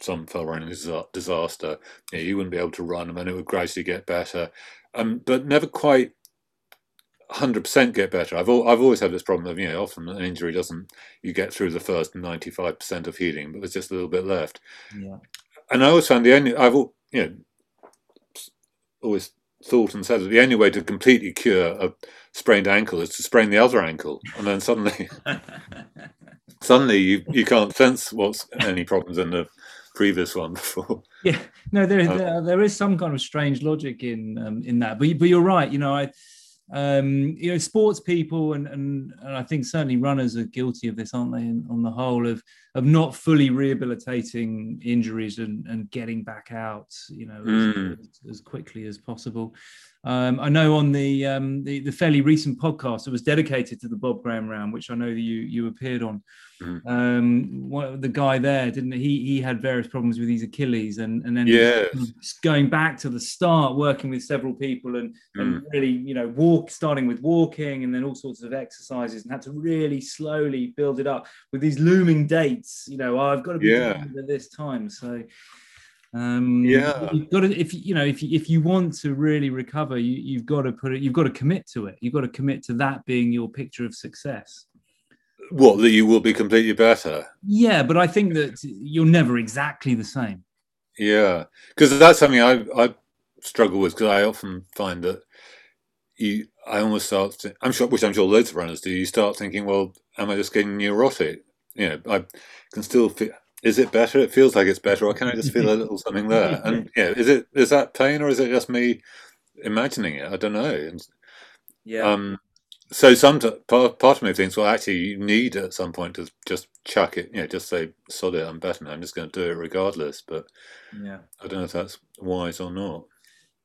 some fell running disaster. You, know, you wouldn't be able to run, and then it would gradually get better, um, but never quite hundred percent get better. I've al- I've always had this problem of you know often an injury doesn't you get through the first ninety five percent of healing, but there's just a little bit left. Yeah. And I always found the only I've you know always thought and said that the only way to completely cure a sprained ankle is to sprain the other ankle, and then suddenly <laughs> suddenly you you can't sense what's any problems in the previous one before. Yeah, no, there, uh, there, there is some kind of strange logic in um, in that, but but you're right. You know, I um, you know, sports people and, and, and I think certainly runners are guilty of this, aren't they? And on the whole, of of not fully rehabilitating injuries and, and getting back out, you know, mm. as, as, quickly as possible. Um, I know on the, um, the, the fairly recent podcast it was dedicated to the Bob Graham round, which I know that you you appeared on. Mm. Um, the guy there didn't he? He had various problems with his Achilles, and and then yeah, going back to the start, working with several people, and, mm. and really you know walk, starting with walking, and then all sorts of exercises, and had to really slowly build it up with these looming dates. You know, oh, I've got to be yeah. at this time, so. Um, yeah, you've got to if you know if you, if you want to really recover, you, you've got to put it. You've got to commit to it. You've got to commit to that being your picture of success. What that you will be completely better. Yeah, but I think that you're never exactly the same. Yeah, because that's something I I struggle with because I often find that you I almost start to, I'm sure which I'm sure loads of runners do. You start thinking, well, am I just getting neurotic? You know, I can still feel is it better? It feels like it's better, or can I just feel a little <laughs> something there? And yeah, is it is that pain, or is it just me imagining it? I don't know. And, yeah. Um, so some part, part of me thinks, well, actually, you need at some point to just chuck it. You know, just say, "Sod it, I'm better. I'm just going to do it regardless." But yeah, I don't know if that's wise or not.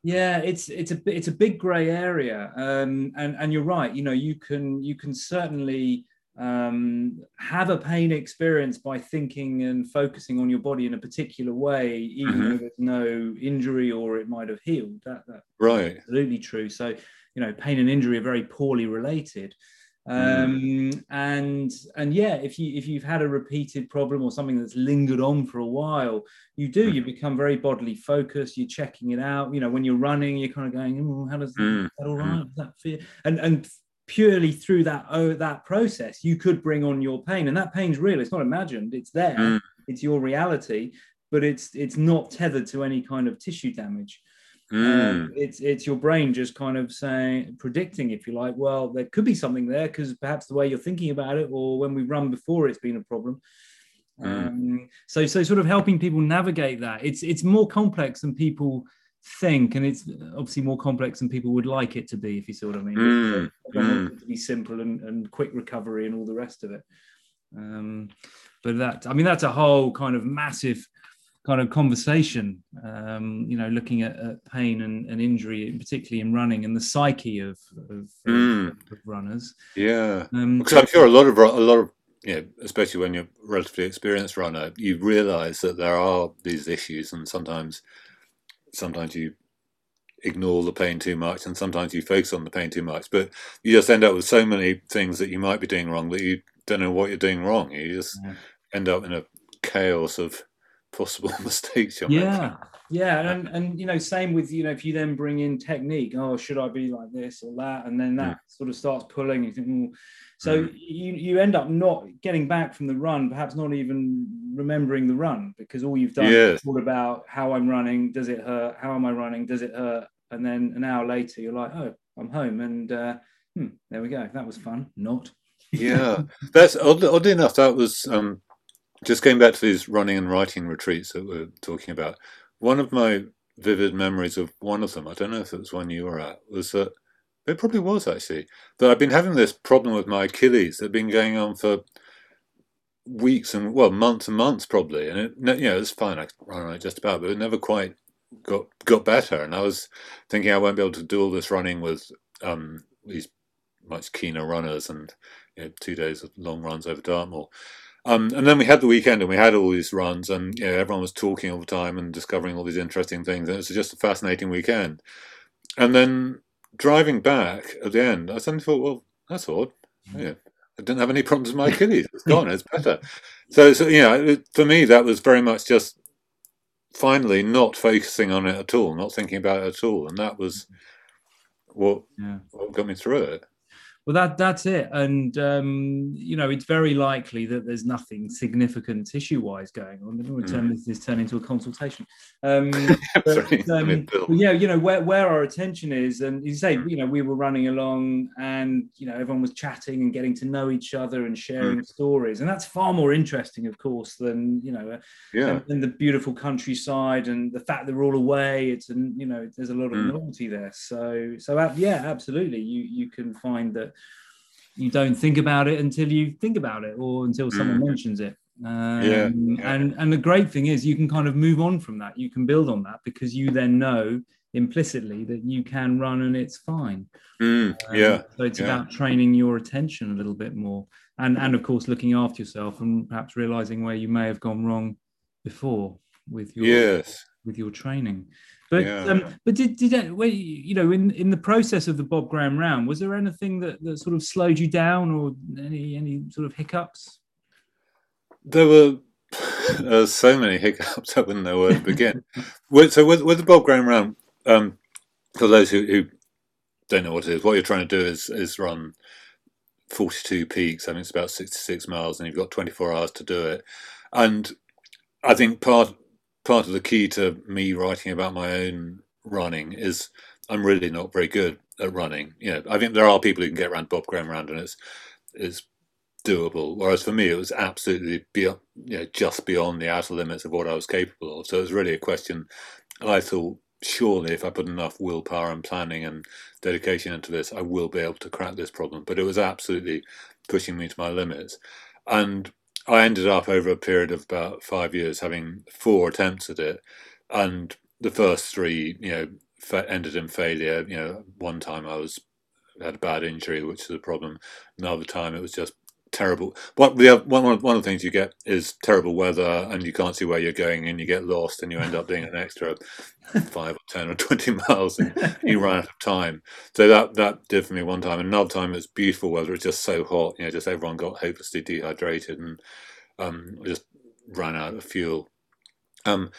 Yeah, it's it's a it's a big grey area, um, and and you're right. You know, you can you can certainly um, have a pain experience by thinking and focusing on your body in a particular way, even mm-hmm. though there's no injury or it might have healed. That, that right, absolutely true. So, you know, pain and injury are very poorly related. Um, mm. and and yeah, if you if you've had a repeated problem or something that's lingered on for a while, you do you mm. become very bodily focused. You're checking it out. You know, when you're running, you're kind of going, oh, "How does mm. that all right? Does that feel?" And and purely through that oh that process you could bring on your pain and that pain's real it's not imagined it's there mm. it's your reality but it's it's not tethered to any kind of tissue damage. Mm. Um, it's it's your brain just kind of saying predicting if you like well there could be something there because perhaps the way you're thinking about it or when we run before it's been a problem. Mm. um, so so sort of helping people navigate that. It's it's more complex than people think and it's obviously more complex than people would like it to be if you see what i mean. Mm, it to be simple and, and quick recovery and all the rest of it. Um, but that i mean that's a whole kind of massive kind of conversation um, you know looking at, at pain and, and injury particularly in running and the psyche of, of, Mm. of runners Yeah. um, Because I'm sure a lot of a lot of you know, especially when you're a relatively experienced runner, you realise that there are these issues, and sometimes sometimes you ignore the pain too much, and sometimes you focus on the pain too much. But you just end up with so many things that you might be doing wrong that you don't know what you're doing wrong. You just Yeah. end up in a chaos of possible <laughs> mistakes. You're making. yeah yeah and and you know same with you know if you then bring in technique oh should i be like this or that and then that sort of starts pulling you think "Hmm." so Mm. you you end up not getting back from the run perhaps not even remembering the run because all you've done Yes. is thought about how i'm running does it hurt how am i running does it hurt and then an hour later you're like oh i'm home and uh hmm, there we go that was fun not yeah <laughs> that's oddly, oddly enough that was um just going back to these running and writing retreats that we're talking about one of my vivid memories of one of them i don't know if it was one you were at was that it probably was actually that i've been having this problem with my achilles that had been going on for weeks and well months and months probably and it you know it's fine i run on it just about but it never quite got got better and i was thinking i won't be able to do all this running with um these much keener runners and you know, two days of long runs over Dartmoor. Um, and then we had the weekend and we had all these runs and you know, everyone was talking all the time and discovering all these interesting things. And it was just a fascinating weekend. And then driving back at the end, I suddenly thought, well, that's odd. Yeah, I didn't have any problems with my Achilles. It's gone. It's better. So, so you know, it, for me, that was very much just finally not focusing on it at all, not thinking about it at all. And that was what, yeah what got me through it. Well, that that's it, and um, you know it's very likely that there's nothing significant tissue-wise going on. We'll Mm. turn this, this turn into a consultation. <laughs> Um, but, um, yeah, you know where, where our attention is, and you say, Mm. you know, we were running along, and you know everyone was chatting and getting to know each other and sharing Mm. stories, and that's far more interesting, of course, than you know, Yeah. and, and the beautiful countryside and the fact that we're all away. It's and you know, there's a lot of Mm. novelty there. So so uh, yeah, absolutely, you you can find that you don't think about it until you think about it or until someone mentions it. Um, Yeah, yeah. And and the great thing is you can kind of move on from that. You can build on that because you then know implicitly that you can run and it's fine. Mm, Um, yeah. So it's yeah. about training your attention a little bit more, and and of course looking after yourself and perhaps realizing where you may have gone wrong before with your Yes. with your training. But Yeah. um, but did did that, well, you know in in the process of the Bob Graham round was there anything that, that sort of slowed you down or any any sort of hiccups? There were <laughs> uh, so many hiccups, <laughs> I wouldn't know where to begin. so with, with the Bob Graham round, um, for those who, who don't know what it is, what you're trying to do is, is run 42 peaks. I mean, it's about 66 miles, and you've got 24 hours to do it. And I think part part of the key to me writing about my own running is I'm really not very good at running. You know, I think there are people who can get around Bob Graham round, and it's it's doable. Whereas for me, it was absolutely beyond, you know, just beyond the outer limits of what I was capable of. So it was really a question. I thought surely if I put enough willpower and planning and dedication into this, I will be able to crack this problem. But it was absolutely pushing me to my limits, and I ended up over a period of about five years having four attempts at it, and the first three, you know, fa- ended in failure. You know, one time I was had a bad injury, which was a problem. Another time it was just terrible. What the one one of the things you get is terrible weather, and you can't see where you're going, and you get lost, and you end up doing an extra five or ten or twenty miles, and you <laughs> run out of time. So that that did for me one time. Another time it was beautiful weather. It was just so hot, you know, just everyone got hopelessly dehydrated, and um, just ran out of fuel. Um,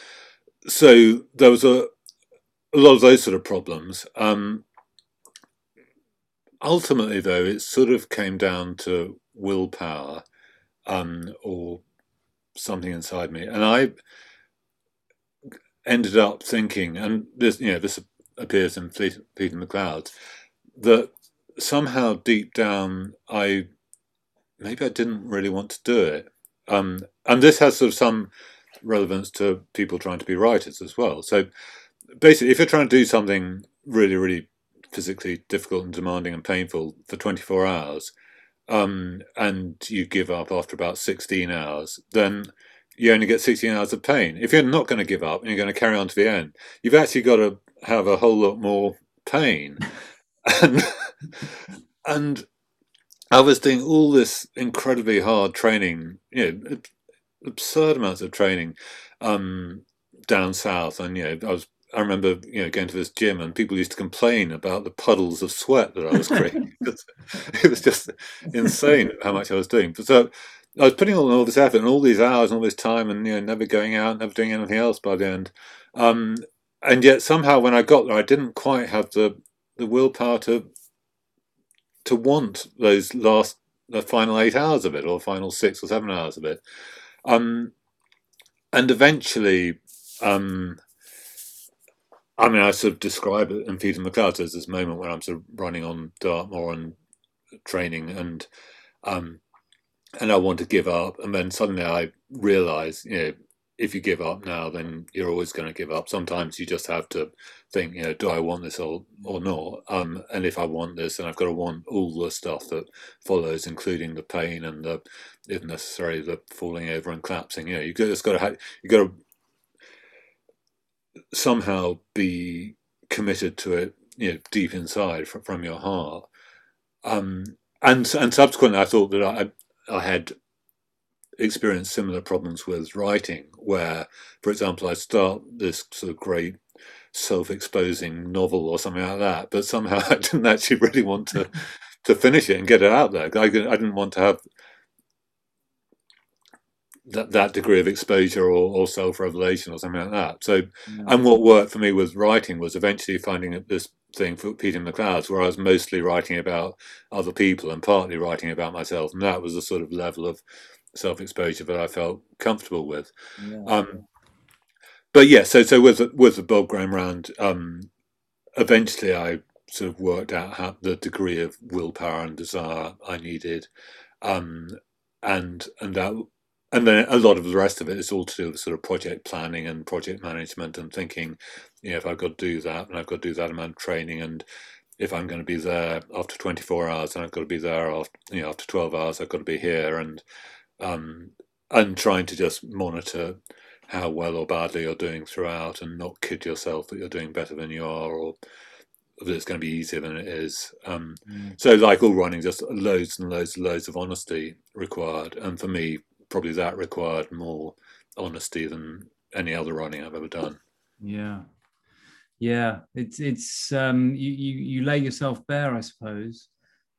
so there was a a lot of those sort of problems. Um, ultimately, though, it sort of came down to willpower um, or something inside me. And I, ended up thinking, and this you know this appears in in the Clouds, that somehow deep down I maybe I didn't really want to do it. Um, and this has sort of some relevance to people trying to be writers as well. So basically, if you're trying to do something really, really physically difficult and demanding and painful for 24 hours, um, and you give up after about 16 hours, then you only get 16 hours of pain. If you're not going to give up and you're going to carry on to the end, you've actually got to have a whole lot more pain. <laughs> and, and I was doing all this incredibly hard training, you know, absurd amounts of training um, down south. And, you know, I was I remember, you know, going to this gym and people used to complain about the puddles of sweat that I was creating. <laughs> <laughs> it was just insane how much I was doing. So I was putting all, all this effort and all these hours and all this time and, you know, never going out, never doing anything else by the end. Um, and yet somehow when I got there, I didn't quite have the, the willpower to to want those last the final eight hours of it or final six or seven hours of it um, and eventually um, I mean I sort of describe it in Peter the as this moment when I'm sort of running on Dartmoor and training and um, and I want to give up and then suddenly I realize you know if you give up now, then you're always going to give up. Sometimes you just have to think, you know, do I want this or or not? Um, and if I want this, then I've got to want all the stuff that follows, including the pain and the, if necessary, the falling over and collapsing. You know, you just got to have, you got to somehow be committed to it, you know, deep inside from, from your heart. Um, and and subsequently, I thought that I I had experienced similar problems with writing, where, for example, I start this sort of great self-exposing novel or something like that, but somehow <laughs> I didn't actually really want to <laughs> to finish it and get it out there. I, I didn't want to have that that degree of exposure or, or self-revelation or something like that. So, yeah. and what worked for me with writing was eventually finding this thing for Feet in the Clouds, where I was mostly writing about other people and partly writing about myself, and that was the sort of level of self exposure that I felt comfortable with. Yeah. Um, but yeah, so so with with the Bob Graham round, um, eventually I sort of worked out how the degree of willpower and desire I needed, um, and and that and then a lot of the rest of it is all to do with sort of project planning and project management and thinking, you know, if I've got to do that and I've got to do that amount of training and if I'm going to be there after 24 hours and I've got to be there after you know after 12 hours I've got to be here and um, and trying to just monitor how well or badly you're doing throughout and not kid yourself that you're doing better than you are or that it's going to be easier than it is. Um, mm. So, like all running, just loads and loads and loads of honesty required. And for me, probably that required more honesty than any other running I've ever done. Yeah. Yeah, it's it's um, you, you you lay yourself bare, I suppose,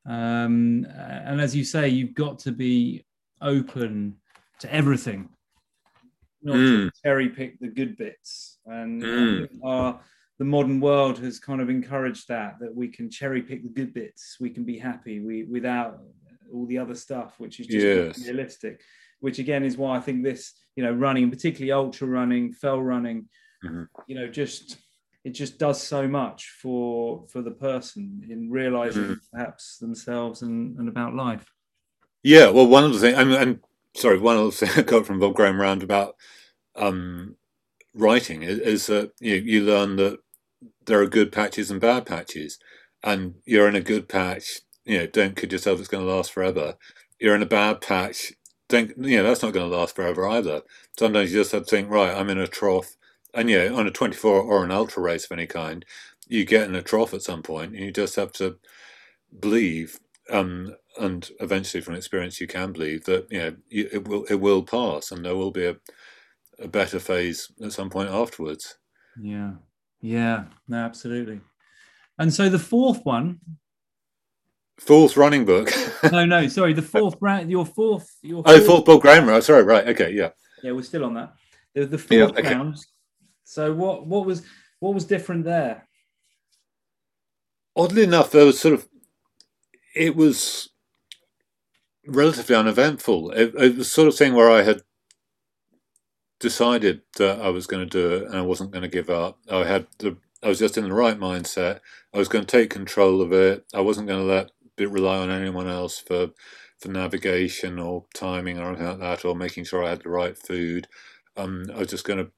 um, and as you say, you've got to be open to everything, not mm. to cherry pick the good bits. And mm. our, the modern world has kind of encouraged that that we can cherry pick the good bits, we can be happy, we without all the other stuff, which is just yes. realistic. Which again is why I think this, you know, running, particularly ultra running, fell running, mm-hmm. you know, just it just does so much for for the person in realizing mm. perhaps themselves and, and about life. Yeah, well, one of the things, and sorry, one of the <laughs> things I got from Bob Graham Round about um, writing is, is that you, you learn that there are good patches and bad patches, and you're in a good patch. You know, don't kid yourself; it's going to last forever. You're in a bad patch. Don't you know that's not going to last forever either. Sometimes you just have to think, right, I'm in a trough, and know, on a 24 or an ultra race of any kind, you get in a trough at some point, and you just have to believe um, and eventually from experience you can believe that you know it will it will pass and there will be a, a better phase at some point afterwards. Yeah. Yeah no absolutely. And so the fourth one fourth running book <laughs> no no sorry the fourth <laughs> round your fourth your fourth, oh fourth book grammar oh, sorry right okay yeah yeah we're still on that the, the fourth yeah, okay. round so what what was what was different there oddly enough there was sort of it was relatively uneventful. It, it was sort of thing where I had decided that I was going to do it and I wasn't going to give up. I had the I was just in the right mindset. I was going to take control of it. I wasn't going to let rely on anyone else for for navigation or timing or anything like that, or making sure I had the right food. Um, I was just going to,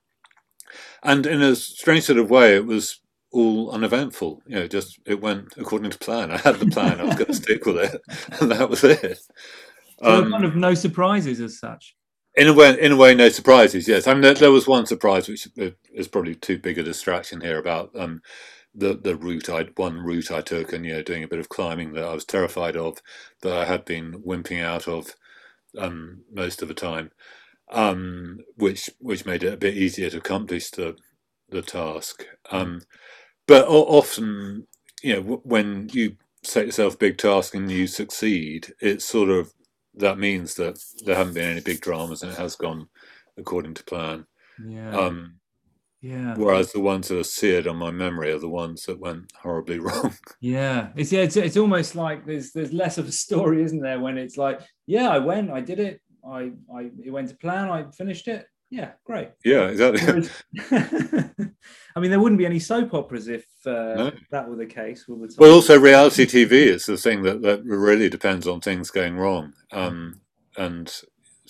and in a strange sort of way, it was all uneventful. You know, just it went according to plan. I had the plan. I was going <laughs> to stick with it, and <laughs> that was it. So um, kind of no surprises as such. In a way, in a way, no surprises. Yes, I mean there, there was one surprise, which is probably too big a distraction here about um, the the route I one route I took, and you know, doing a bit of climbing that I was terrified of, that I had been wimping out of um, most of the time, um, which which made it a bit easier to accomplish the the task. Um, but often, you know, when you set yourself a big task and you succeed, it's sort of that means that there haven't been any big dramas and it has gone according to plan. Yeah. Um, yeah. Whereas the ones that are seared on my memory are the ones that went horribly <laughs> wrong. Yeah, it's yeah, it's, it's almost like there's there's less of a story, isn't there? When it's like, yeah, I went, I did it, I I it went to plan, I finished it. Yeah, great. Yeah, exactly. <laughs> I mean, there wouldn't be any soap operas if uh, no. that were the case. Well, also reality TV is the thing that, that really depends on things going wrong. Um, and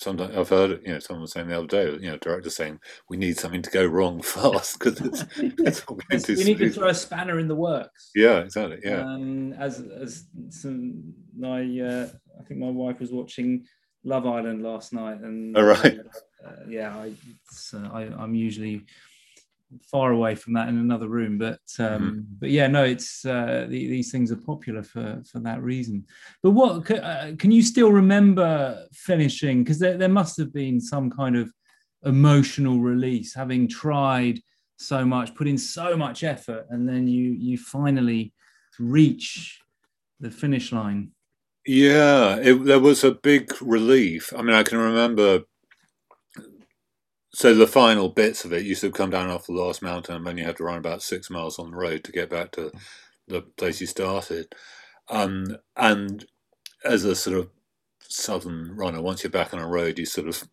sometimes I've heard, you know, someone was saying the other day, you know, director saying we need something to go wrong <laughs> fast because <laughs> it's, it's all going too We need to throw a spanner in the works. Yeah, exactly. Yeah. Um, as as some, my, uh, I think my wife was watching Love Island last night, and all right. Uh, uh, yeah, I, uh, I I'm usually far away from that in another room. But um, mm-hmm. but yeah, no, it's uh, the, these things are popular for for that reason. But what uh, can you still remember finishing? Because there, there must have been some kind of emotional release, having tried so much, put in so much effort, and then you you finally reach the finish line. Yeah, it, there was a big relief. I mean, I can remember so the final bits of it used to come down off the last mountain, and then you had to run about six miles on the road to get back to the place you started. Um, and as a sort of southern runner, once you're back on a road, you sort of,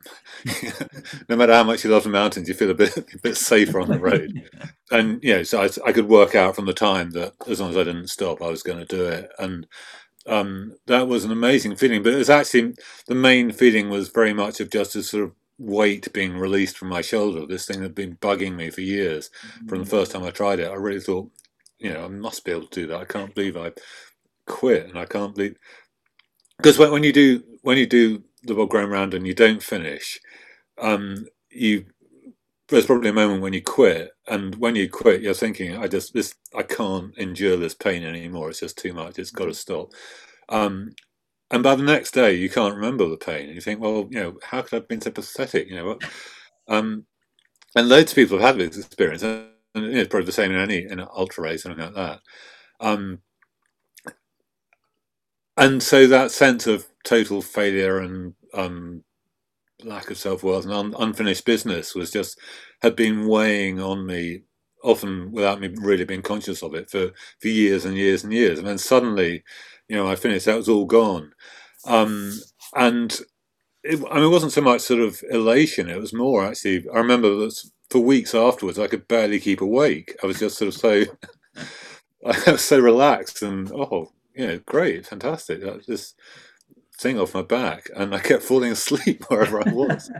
<laughs> no matter how much you love the mountains, you feel a bit <laughs> a bit safer on the road. <laughs> And you know, so I, I could work out from the time that as long as I didn't stop, I was going to do it. And um, that was an amazing feeling. But it was actually the main feeling was very much of just a sort of weight being released from my shoulder. This thing had been bugging me for years. Mm-hmm. From the first time I tried it, I really thought, you know, I must be able to do that. I can't believe I quit, and I can't believe because when, when you do when you do the Bob Graham round and you don't finish, um, you there's probably a moment when you quit, and when you quit, you're thinking, I just this I can't endure this pain anymore. It's just too much. It's got to stop. Um, and by the next day you can't remember the pain and you think well you know how could i have been so pathetic you know what? Um, and loads of people have had this experience and it's probably the same in any in an ultra race or anything like that. Um, and so that sense of total failure and um, lack of self-worth and un- unfinished business was just had been weighing on me often without me really being conscious of it for, for years and years and years. And then suddenly you know, I finished, that was all gone. Um, and it, I mean, it wasn't so much sort of elation, it was more actually, I remember that for weeks afterwards, I could barely keep awake. I was just sort of so, <laughs> I was so relaxed and, oh, you know, great, fantastic. That this thing off my back. And I kept falling asleep <laughs> wherever I was.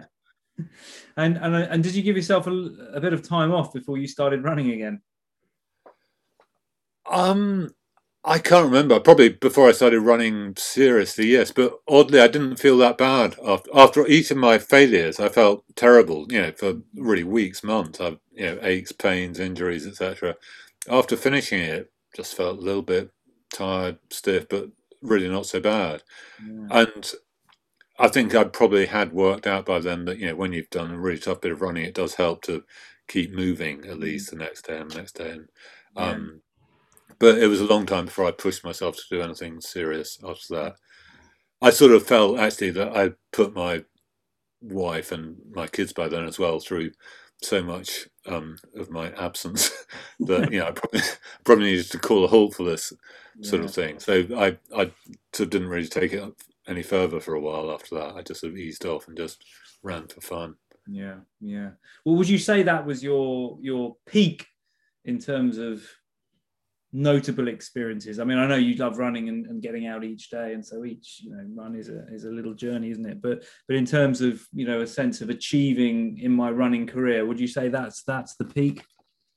<laughs> and, and, and did you give yourself a, a bit of time off before you started running again? Um, I can't remember. Probably before I started running seriously, yes. But oddly, I didn't feel that bad after after each of my failures. I felt terrible, you know, for really weeks, months. I, you know, aches, pains, injuries, etc. After finishing it, just felt a little bit tired, stiff, but really not so bad. Yeah. And I think I'd probably had worked out by then that you know when you've done a really tough bit of running, it does help to keep moving at least the next day and the next day. And um, but it was a long time before I pushed myself to do anything serious after that. I sort of felt actually that I put my wife and my kids by then as well through so much um, of my absence <laughs> that you know I probably, <laughs> probably needed to call a halt for this sort yeah. of thing. So I I sort of didn't really take it any further for a while after that. I just sort of eased off and just ran for fun. Yeah, yeah. Well, would you say that was your your peak in terms of notable experiences? I mean, I know you love running and, and, getting out each day, and so each you know run is a is a little journey, isn't it? But but in terms of you know a sense of achieving in my running career, would you say that's that's the peak?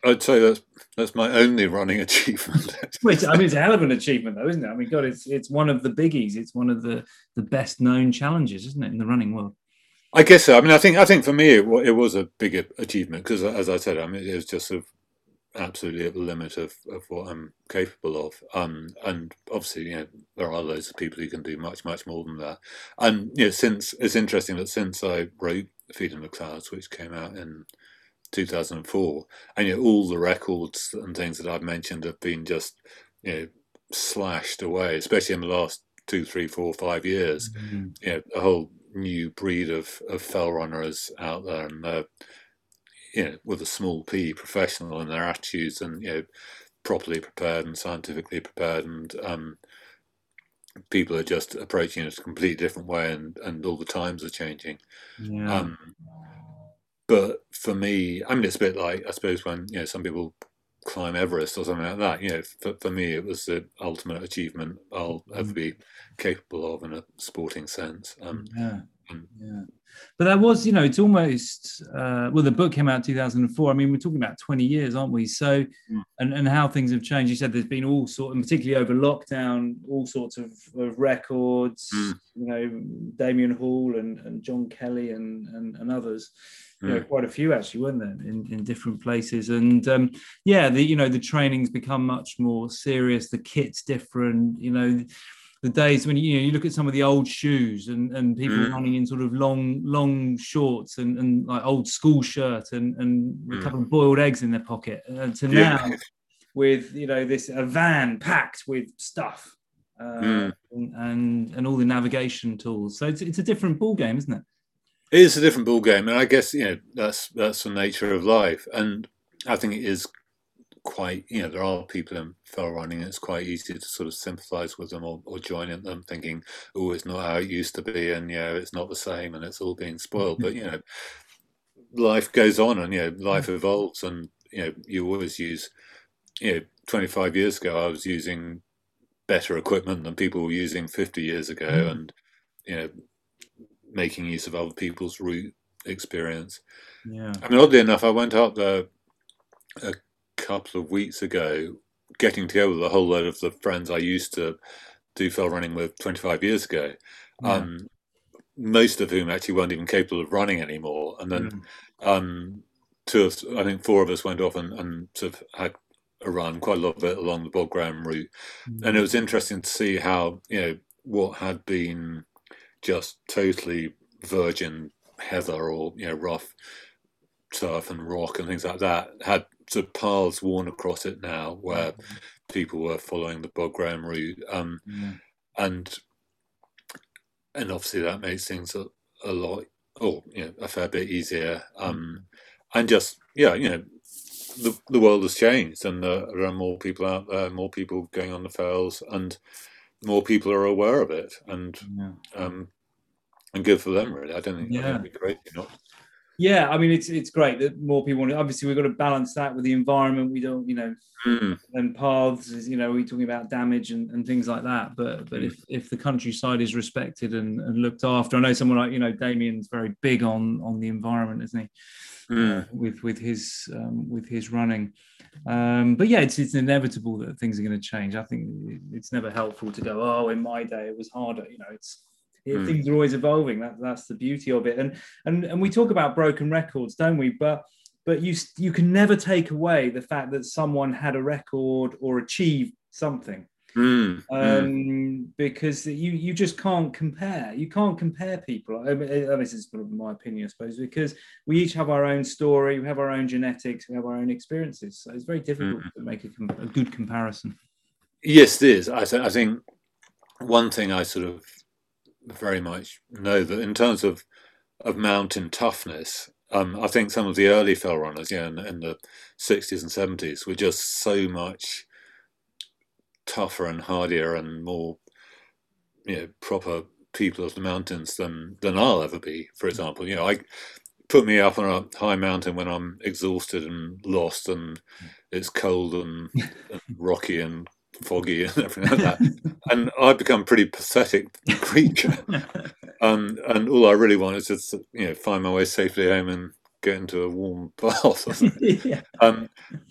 I'd say that's that's my only running <laughs> achievement. Which I mean, it's a hell of an achievement, though, isn't it? I mean, God, it's it's one of the biggies. It's one of the the best known challenges, isn't it, in the running world? I guess so. I mean, I think I think for me it, it was a big achievement because, as I said, I mean, it was just sort of absolutely at the limit of, of what I'm capable of. Um, and obviously, you know, there are loads of people who can do much, much more than that. And you know, since it's interesting that since I wrote Feet in the Clouds, which came out in 2004, and you know, all the records and things that I've mentioned have been just you know slashed away, especially in the last two, three, four, five years. Mm-hmm. You know, a whole new breed of, of fell runners out there, and they're you know with a small p professional in their attitudes and you know properly prepared and scientifically prepared and um, people are just approaching it a completely different way and, and all the times are changing yeah. um, but for me i mean it's a bit like i suppose when you know some people climb everest or something like that you know for, for me it was the ultimate achievement i'll ever mm. be capable of in a sporting sense um, yeah yeah but that was you know it's almost uh, well the book came out 2004 i mean we're talking about 20 years aren't we so mm. and, and how things have changed you said there's been all sort and particularly over lockdown all sorts of, of records mm. you know damian hall and, and john kelly and, and, and others you know, mm. quite a few actually, weren't there, in, in different places? And um, yeah, the you know the training's become much more serious. The kit's different. You know, the days when you know you look at some of the old shoes and, and people mm. running in sort of long long shorts and, and like old school shirt and, and mm. a couple of boiled eggs in their pocket and to yeah. now with you know this a van packed with stuff uh, mm. and, and, and all the navigation tools so it's, it's a different ball game isn't it it is a different ball game and i guess you know that's that's the nature of life and i think it is quite, you know, there are people in fell running. It's quite easy to sort of sympathise with them or, or join in them, thinking, "Oh, it's not how it used to be, and you know, it's not the same, and it's all being spoiled." Mm-hmm. But you know, life goes on, and you know, life mm-hmm. evolves, and you know, you always use, you know, 25 years ago, I was using better equipment than people were using 50 years ago, mm. and you know, making use of other people's route experience. Yeah. I mean, oddly enough, I went up there a uh, couple of weeks ago, getting together with a whole load of the friends I used to do fell running with 25 years ago. Yeah. Um, most of whom actually weren't even capable of running anymore. And then mm. um, two of, I think four of us went off and, and sort of had a run, quite a lot of it along the Bob Graham route. Mm. And it was interesting to see how, you know, what had been just totally virgin heather or, you know, rough turf and rock and things like that had sort of paths worn across it now where mm-hmm. people were following the Bob Graham route. Um, mm-hmm. And and obviously that makes things a, a lot, or you know, a fair bit easier. Um, mm-hmm. And just yeah, you know, the the world has changed, and uh, there are more people out there, more people going on the fells, and more people are aware of it, and yeah. um, and good for them. Really, I don't think yeah. it'd be great not yeah, I mean, it's it's great that more people want to. Obviously, we've got to balance that with the environment. We don't, you know, mm. and paths. You know, we're talking about damage and, and things like that. But but mm. if if the countryside is respected and, and looked after, I know someone like you know Damian's very big on on the environment, isn't he? Mm. Uh, with with his um, with his running. Um, but yeah, it's it's inevitable that things are going to change. I think it's never helpful to go, oh, in my day it was harder. You know, it's mm. things are always evolving. That, that's the beauty of it. And and and we talk about broken records, don't we? But but you you can never take away the fact that someone had a record or achieved something. Mm, um, mm. because you you just can't compare you can't compare people I mean, this is my opinion I suppose because we each have our own story we have our own genetics we have our own experiences so it's very difficult mm. to make a, a, good comparison yes it is I, th- I think one thing I sort of very much know that in terms of of mountain toughness, um, I think some of the early fell runners, yeah, in, in the sixties and seventies, were just so much tougher and hardier and more, you know, proper people of the mountains than than I'll ever be. For example, you know, I put me up on a high mountain when I'm exhausted and lost and it's cold and, <laughs> and rocky and foggy and everything like that. and I become a pretty pathetic creature. <laughs> um, and all I really want is just you know find my way safely home and get into a warm <laughs> bath. yeah. um,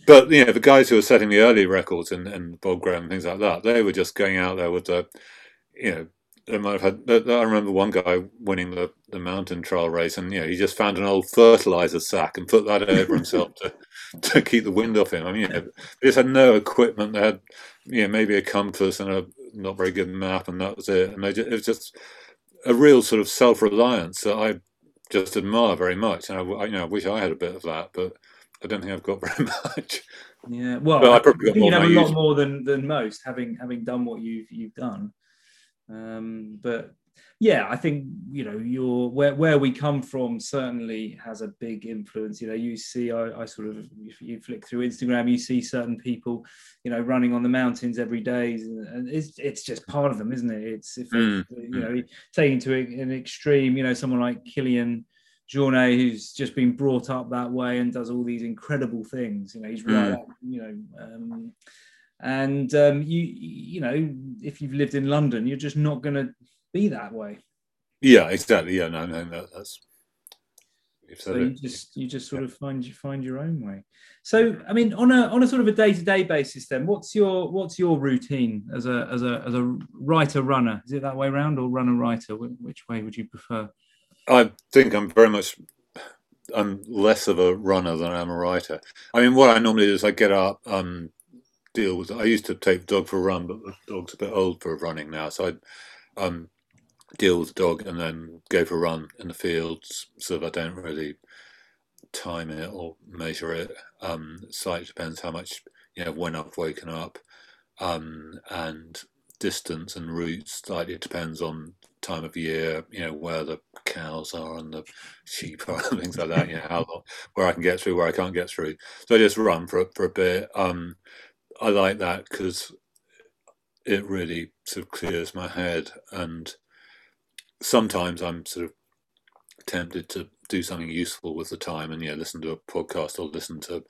but you know the guys who were setting the early records and, and Bob Graham and things like that, they were just going out there with the you know they might have had. I remember one guy winning the, the mountain trail race, and you know he just found an old fertilizer sack and put that over himself to <laughs> to keep the wind off him. I mean, you know, they just had no equipment. They had you know maybe a compass and a not very good map, and that was it. And they just, it was just a real sort of self reliance that I just admire very much. And I, you know, I wish I had a bit of that, but I don't think I've got <laughs> very much. Yeah, well, I, I probably got you have a lot more than than most, having having done what you've you've done. Um, but yeah, I think you know your where where we come from certainly has a big influence. You know, you see, I, I sort of if you flick through Instagram, you see certain people, you know, running on the mountains every day, and it's it's just part of them, isn't it? It's if mm. you know taking to an extreme, you know, someone like Kilian. Jornet, who's just been brought up that way and does all these incredible things. You know, he's right mm. up, you know, um, and um, you you know if you've lived in London, you're just not going to be that way. Yeah, exactly. Yeah, no, no, no that's. So you just you just sort yeah. of find you find your own way. So I mean, on a on a sort of a day to day basis, then what's your what's your routine as a as a as a writer runner? Is it that way around or runner writer? Which way would you prefer? I think I'm very much I'm less of a runner than I'm a writer. I mean, what I normally do is I get up, um, deal with. I used to take the dog for a run, but the dog's a bit old for running now, so I um, deal with the dog and then go for a run in the fields, so that I don't really time it or measure it. Um, slightly depends how much you know when I've woken up, um, and distance and routes slightly depends on time of year, you know, where the cows are and the <laughs> sheep are and things like that, you know, how long, where I can get through, where I can't get through. So I just run for, for a bit. Um, I like that because it really sort of clears my head. And sometimes I'm sort of tempted to do something useful with the time and yeah, listen to a podcast or listen to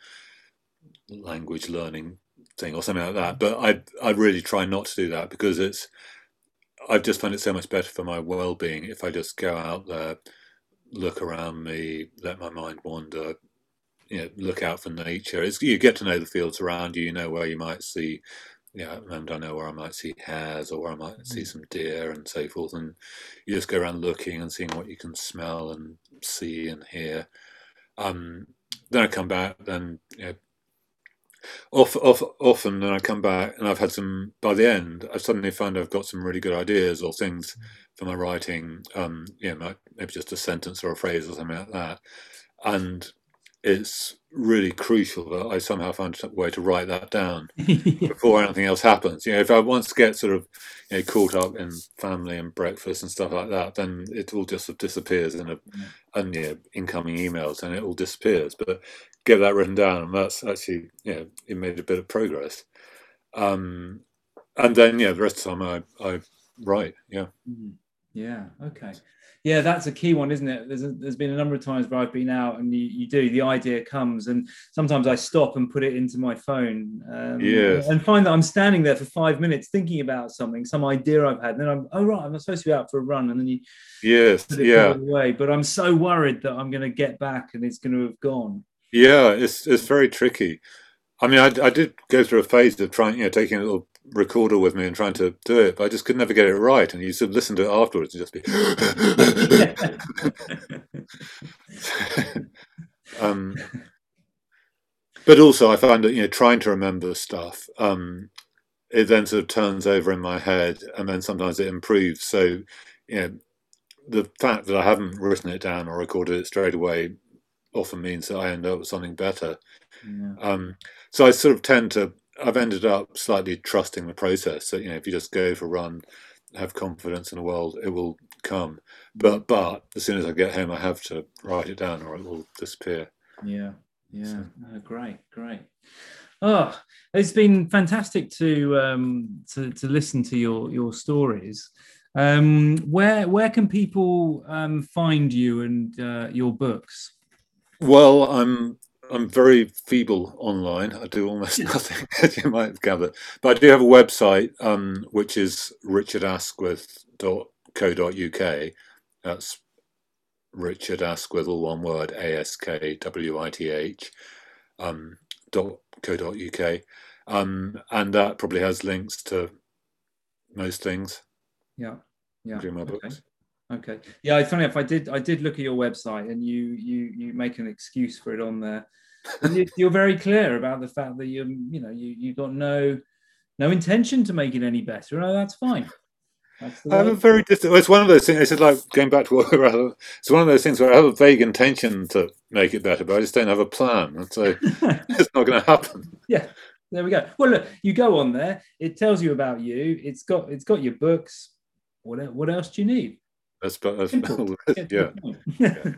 language learning thing or something like that. But I I really try not to do that because it's I've just found it so much better for my well being if I just go out there, look around me, let my mind wander, you know, look out for nature. It's, you get to know the fields around you. You know where you might see, yeah, and I know where I might see hares or where I might see mm. some deer and so forth. And you just go around looking and seeing what you can smell and see and hear. Um, then I come back, then you know, off, off, often then I come back and I've had some. By the end, I've suddenly found I've got some really good ideas or things mm. for my writing. Um, you know, maybe just a sentence or a phrase or something like that, and it's really crucial that I somehow find a way to write that down <laughs> before anything else happens. You know, if I once get sort of you know, caught up in family and breakfast and stuff like that, then it all just sort of disappears in a yeah. and you know, incoming emails and it all disappears. But get that written down, and that's actually you know, it made a bit of progress. Um, and then yeah, the rest of the time I I write. Yeah. Mm-hmm. Yeah. Okay. Yeah, that's a key one, isn't it? There's, a, there's been a number of times where I've been out and you, you, do, the idea comes, and sometimes I stop and put it into my phone um, yes. and find that I'm standing there for five minutes thinking about something, some idea I've had. And then I'm, oh, right, I'm supposed to be out for a run. And then you yes, yeah. away. But I'm so worried that I'm going to get back and it's going to have gone. Yeah, it's, it's very tricky. I mean, I, I did go through a phase of trying, you know, taking a little recorder with me and trying to do it, but I just could never get it right. And you sort of listen to it afterwards and just be. <laughs> um, but also, I find that you know trying to remember stuff, um, it then sort of turns over in my head, and then sometimes it improves. So, you know, the fact that I haven't written it down or recorded it straight away often means that I end up with something better. Yeah. Um, so I sort of tend to I've ended up slightly trusting the process. So you know, if you just go for a run, have confidence in the world, it will come. But but as soon as I get home, I have to write it down, or it will disappear. Yeah, yeah, so. oh, great, great. Oh, it's been fantastic to um, to to listen to your your stories. Um, where where can people um, find you and uh, your books? Well, I'm I'm very feeble online. I do almost <laughs> nothing, as you might have gathered. But I do have a website, um, which is richardaskwith.co.uk. That's Richard Askwith, all one word, A S K W I T H, um, dot co.uk. Um, and that probably has links to most things. Yeah. Yeah. Including my books. Okay. Yeah, it's funny if I did I did look at your website and you you you make an excuse for it on there. you, are very clear about the fact that you you know you you got no no intention to make it any better. No, oh, that's fine. That's I have a very distant. It's one of those things. It's like going back to what <laughs> it's one of those things where I have a vague intention to make it better, but I just don't have a plan, and so <laughs> it's not going to happen. Yeah, there we go. Well, look, you go on there. It tells you about you. It's got it's got your books. What what else do you need? That's, <laughs> that's yeah. <laughs>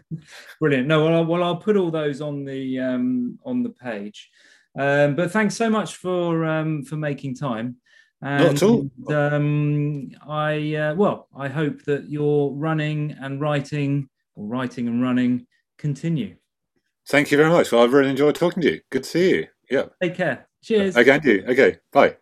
Brilliant. No, well, I'll, well, I'll put all those on the um, on the page. Um, but thanks so much for um, for making time. And, Not at all. Um, I uh, well, I hope that your running and writing, or writing and running, continue. Thank you very much. Well, I've really enjoyed talking to you. Good to see you. Yeah. Take care. Cheers. Okay, you. Okay. Bye.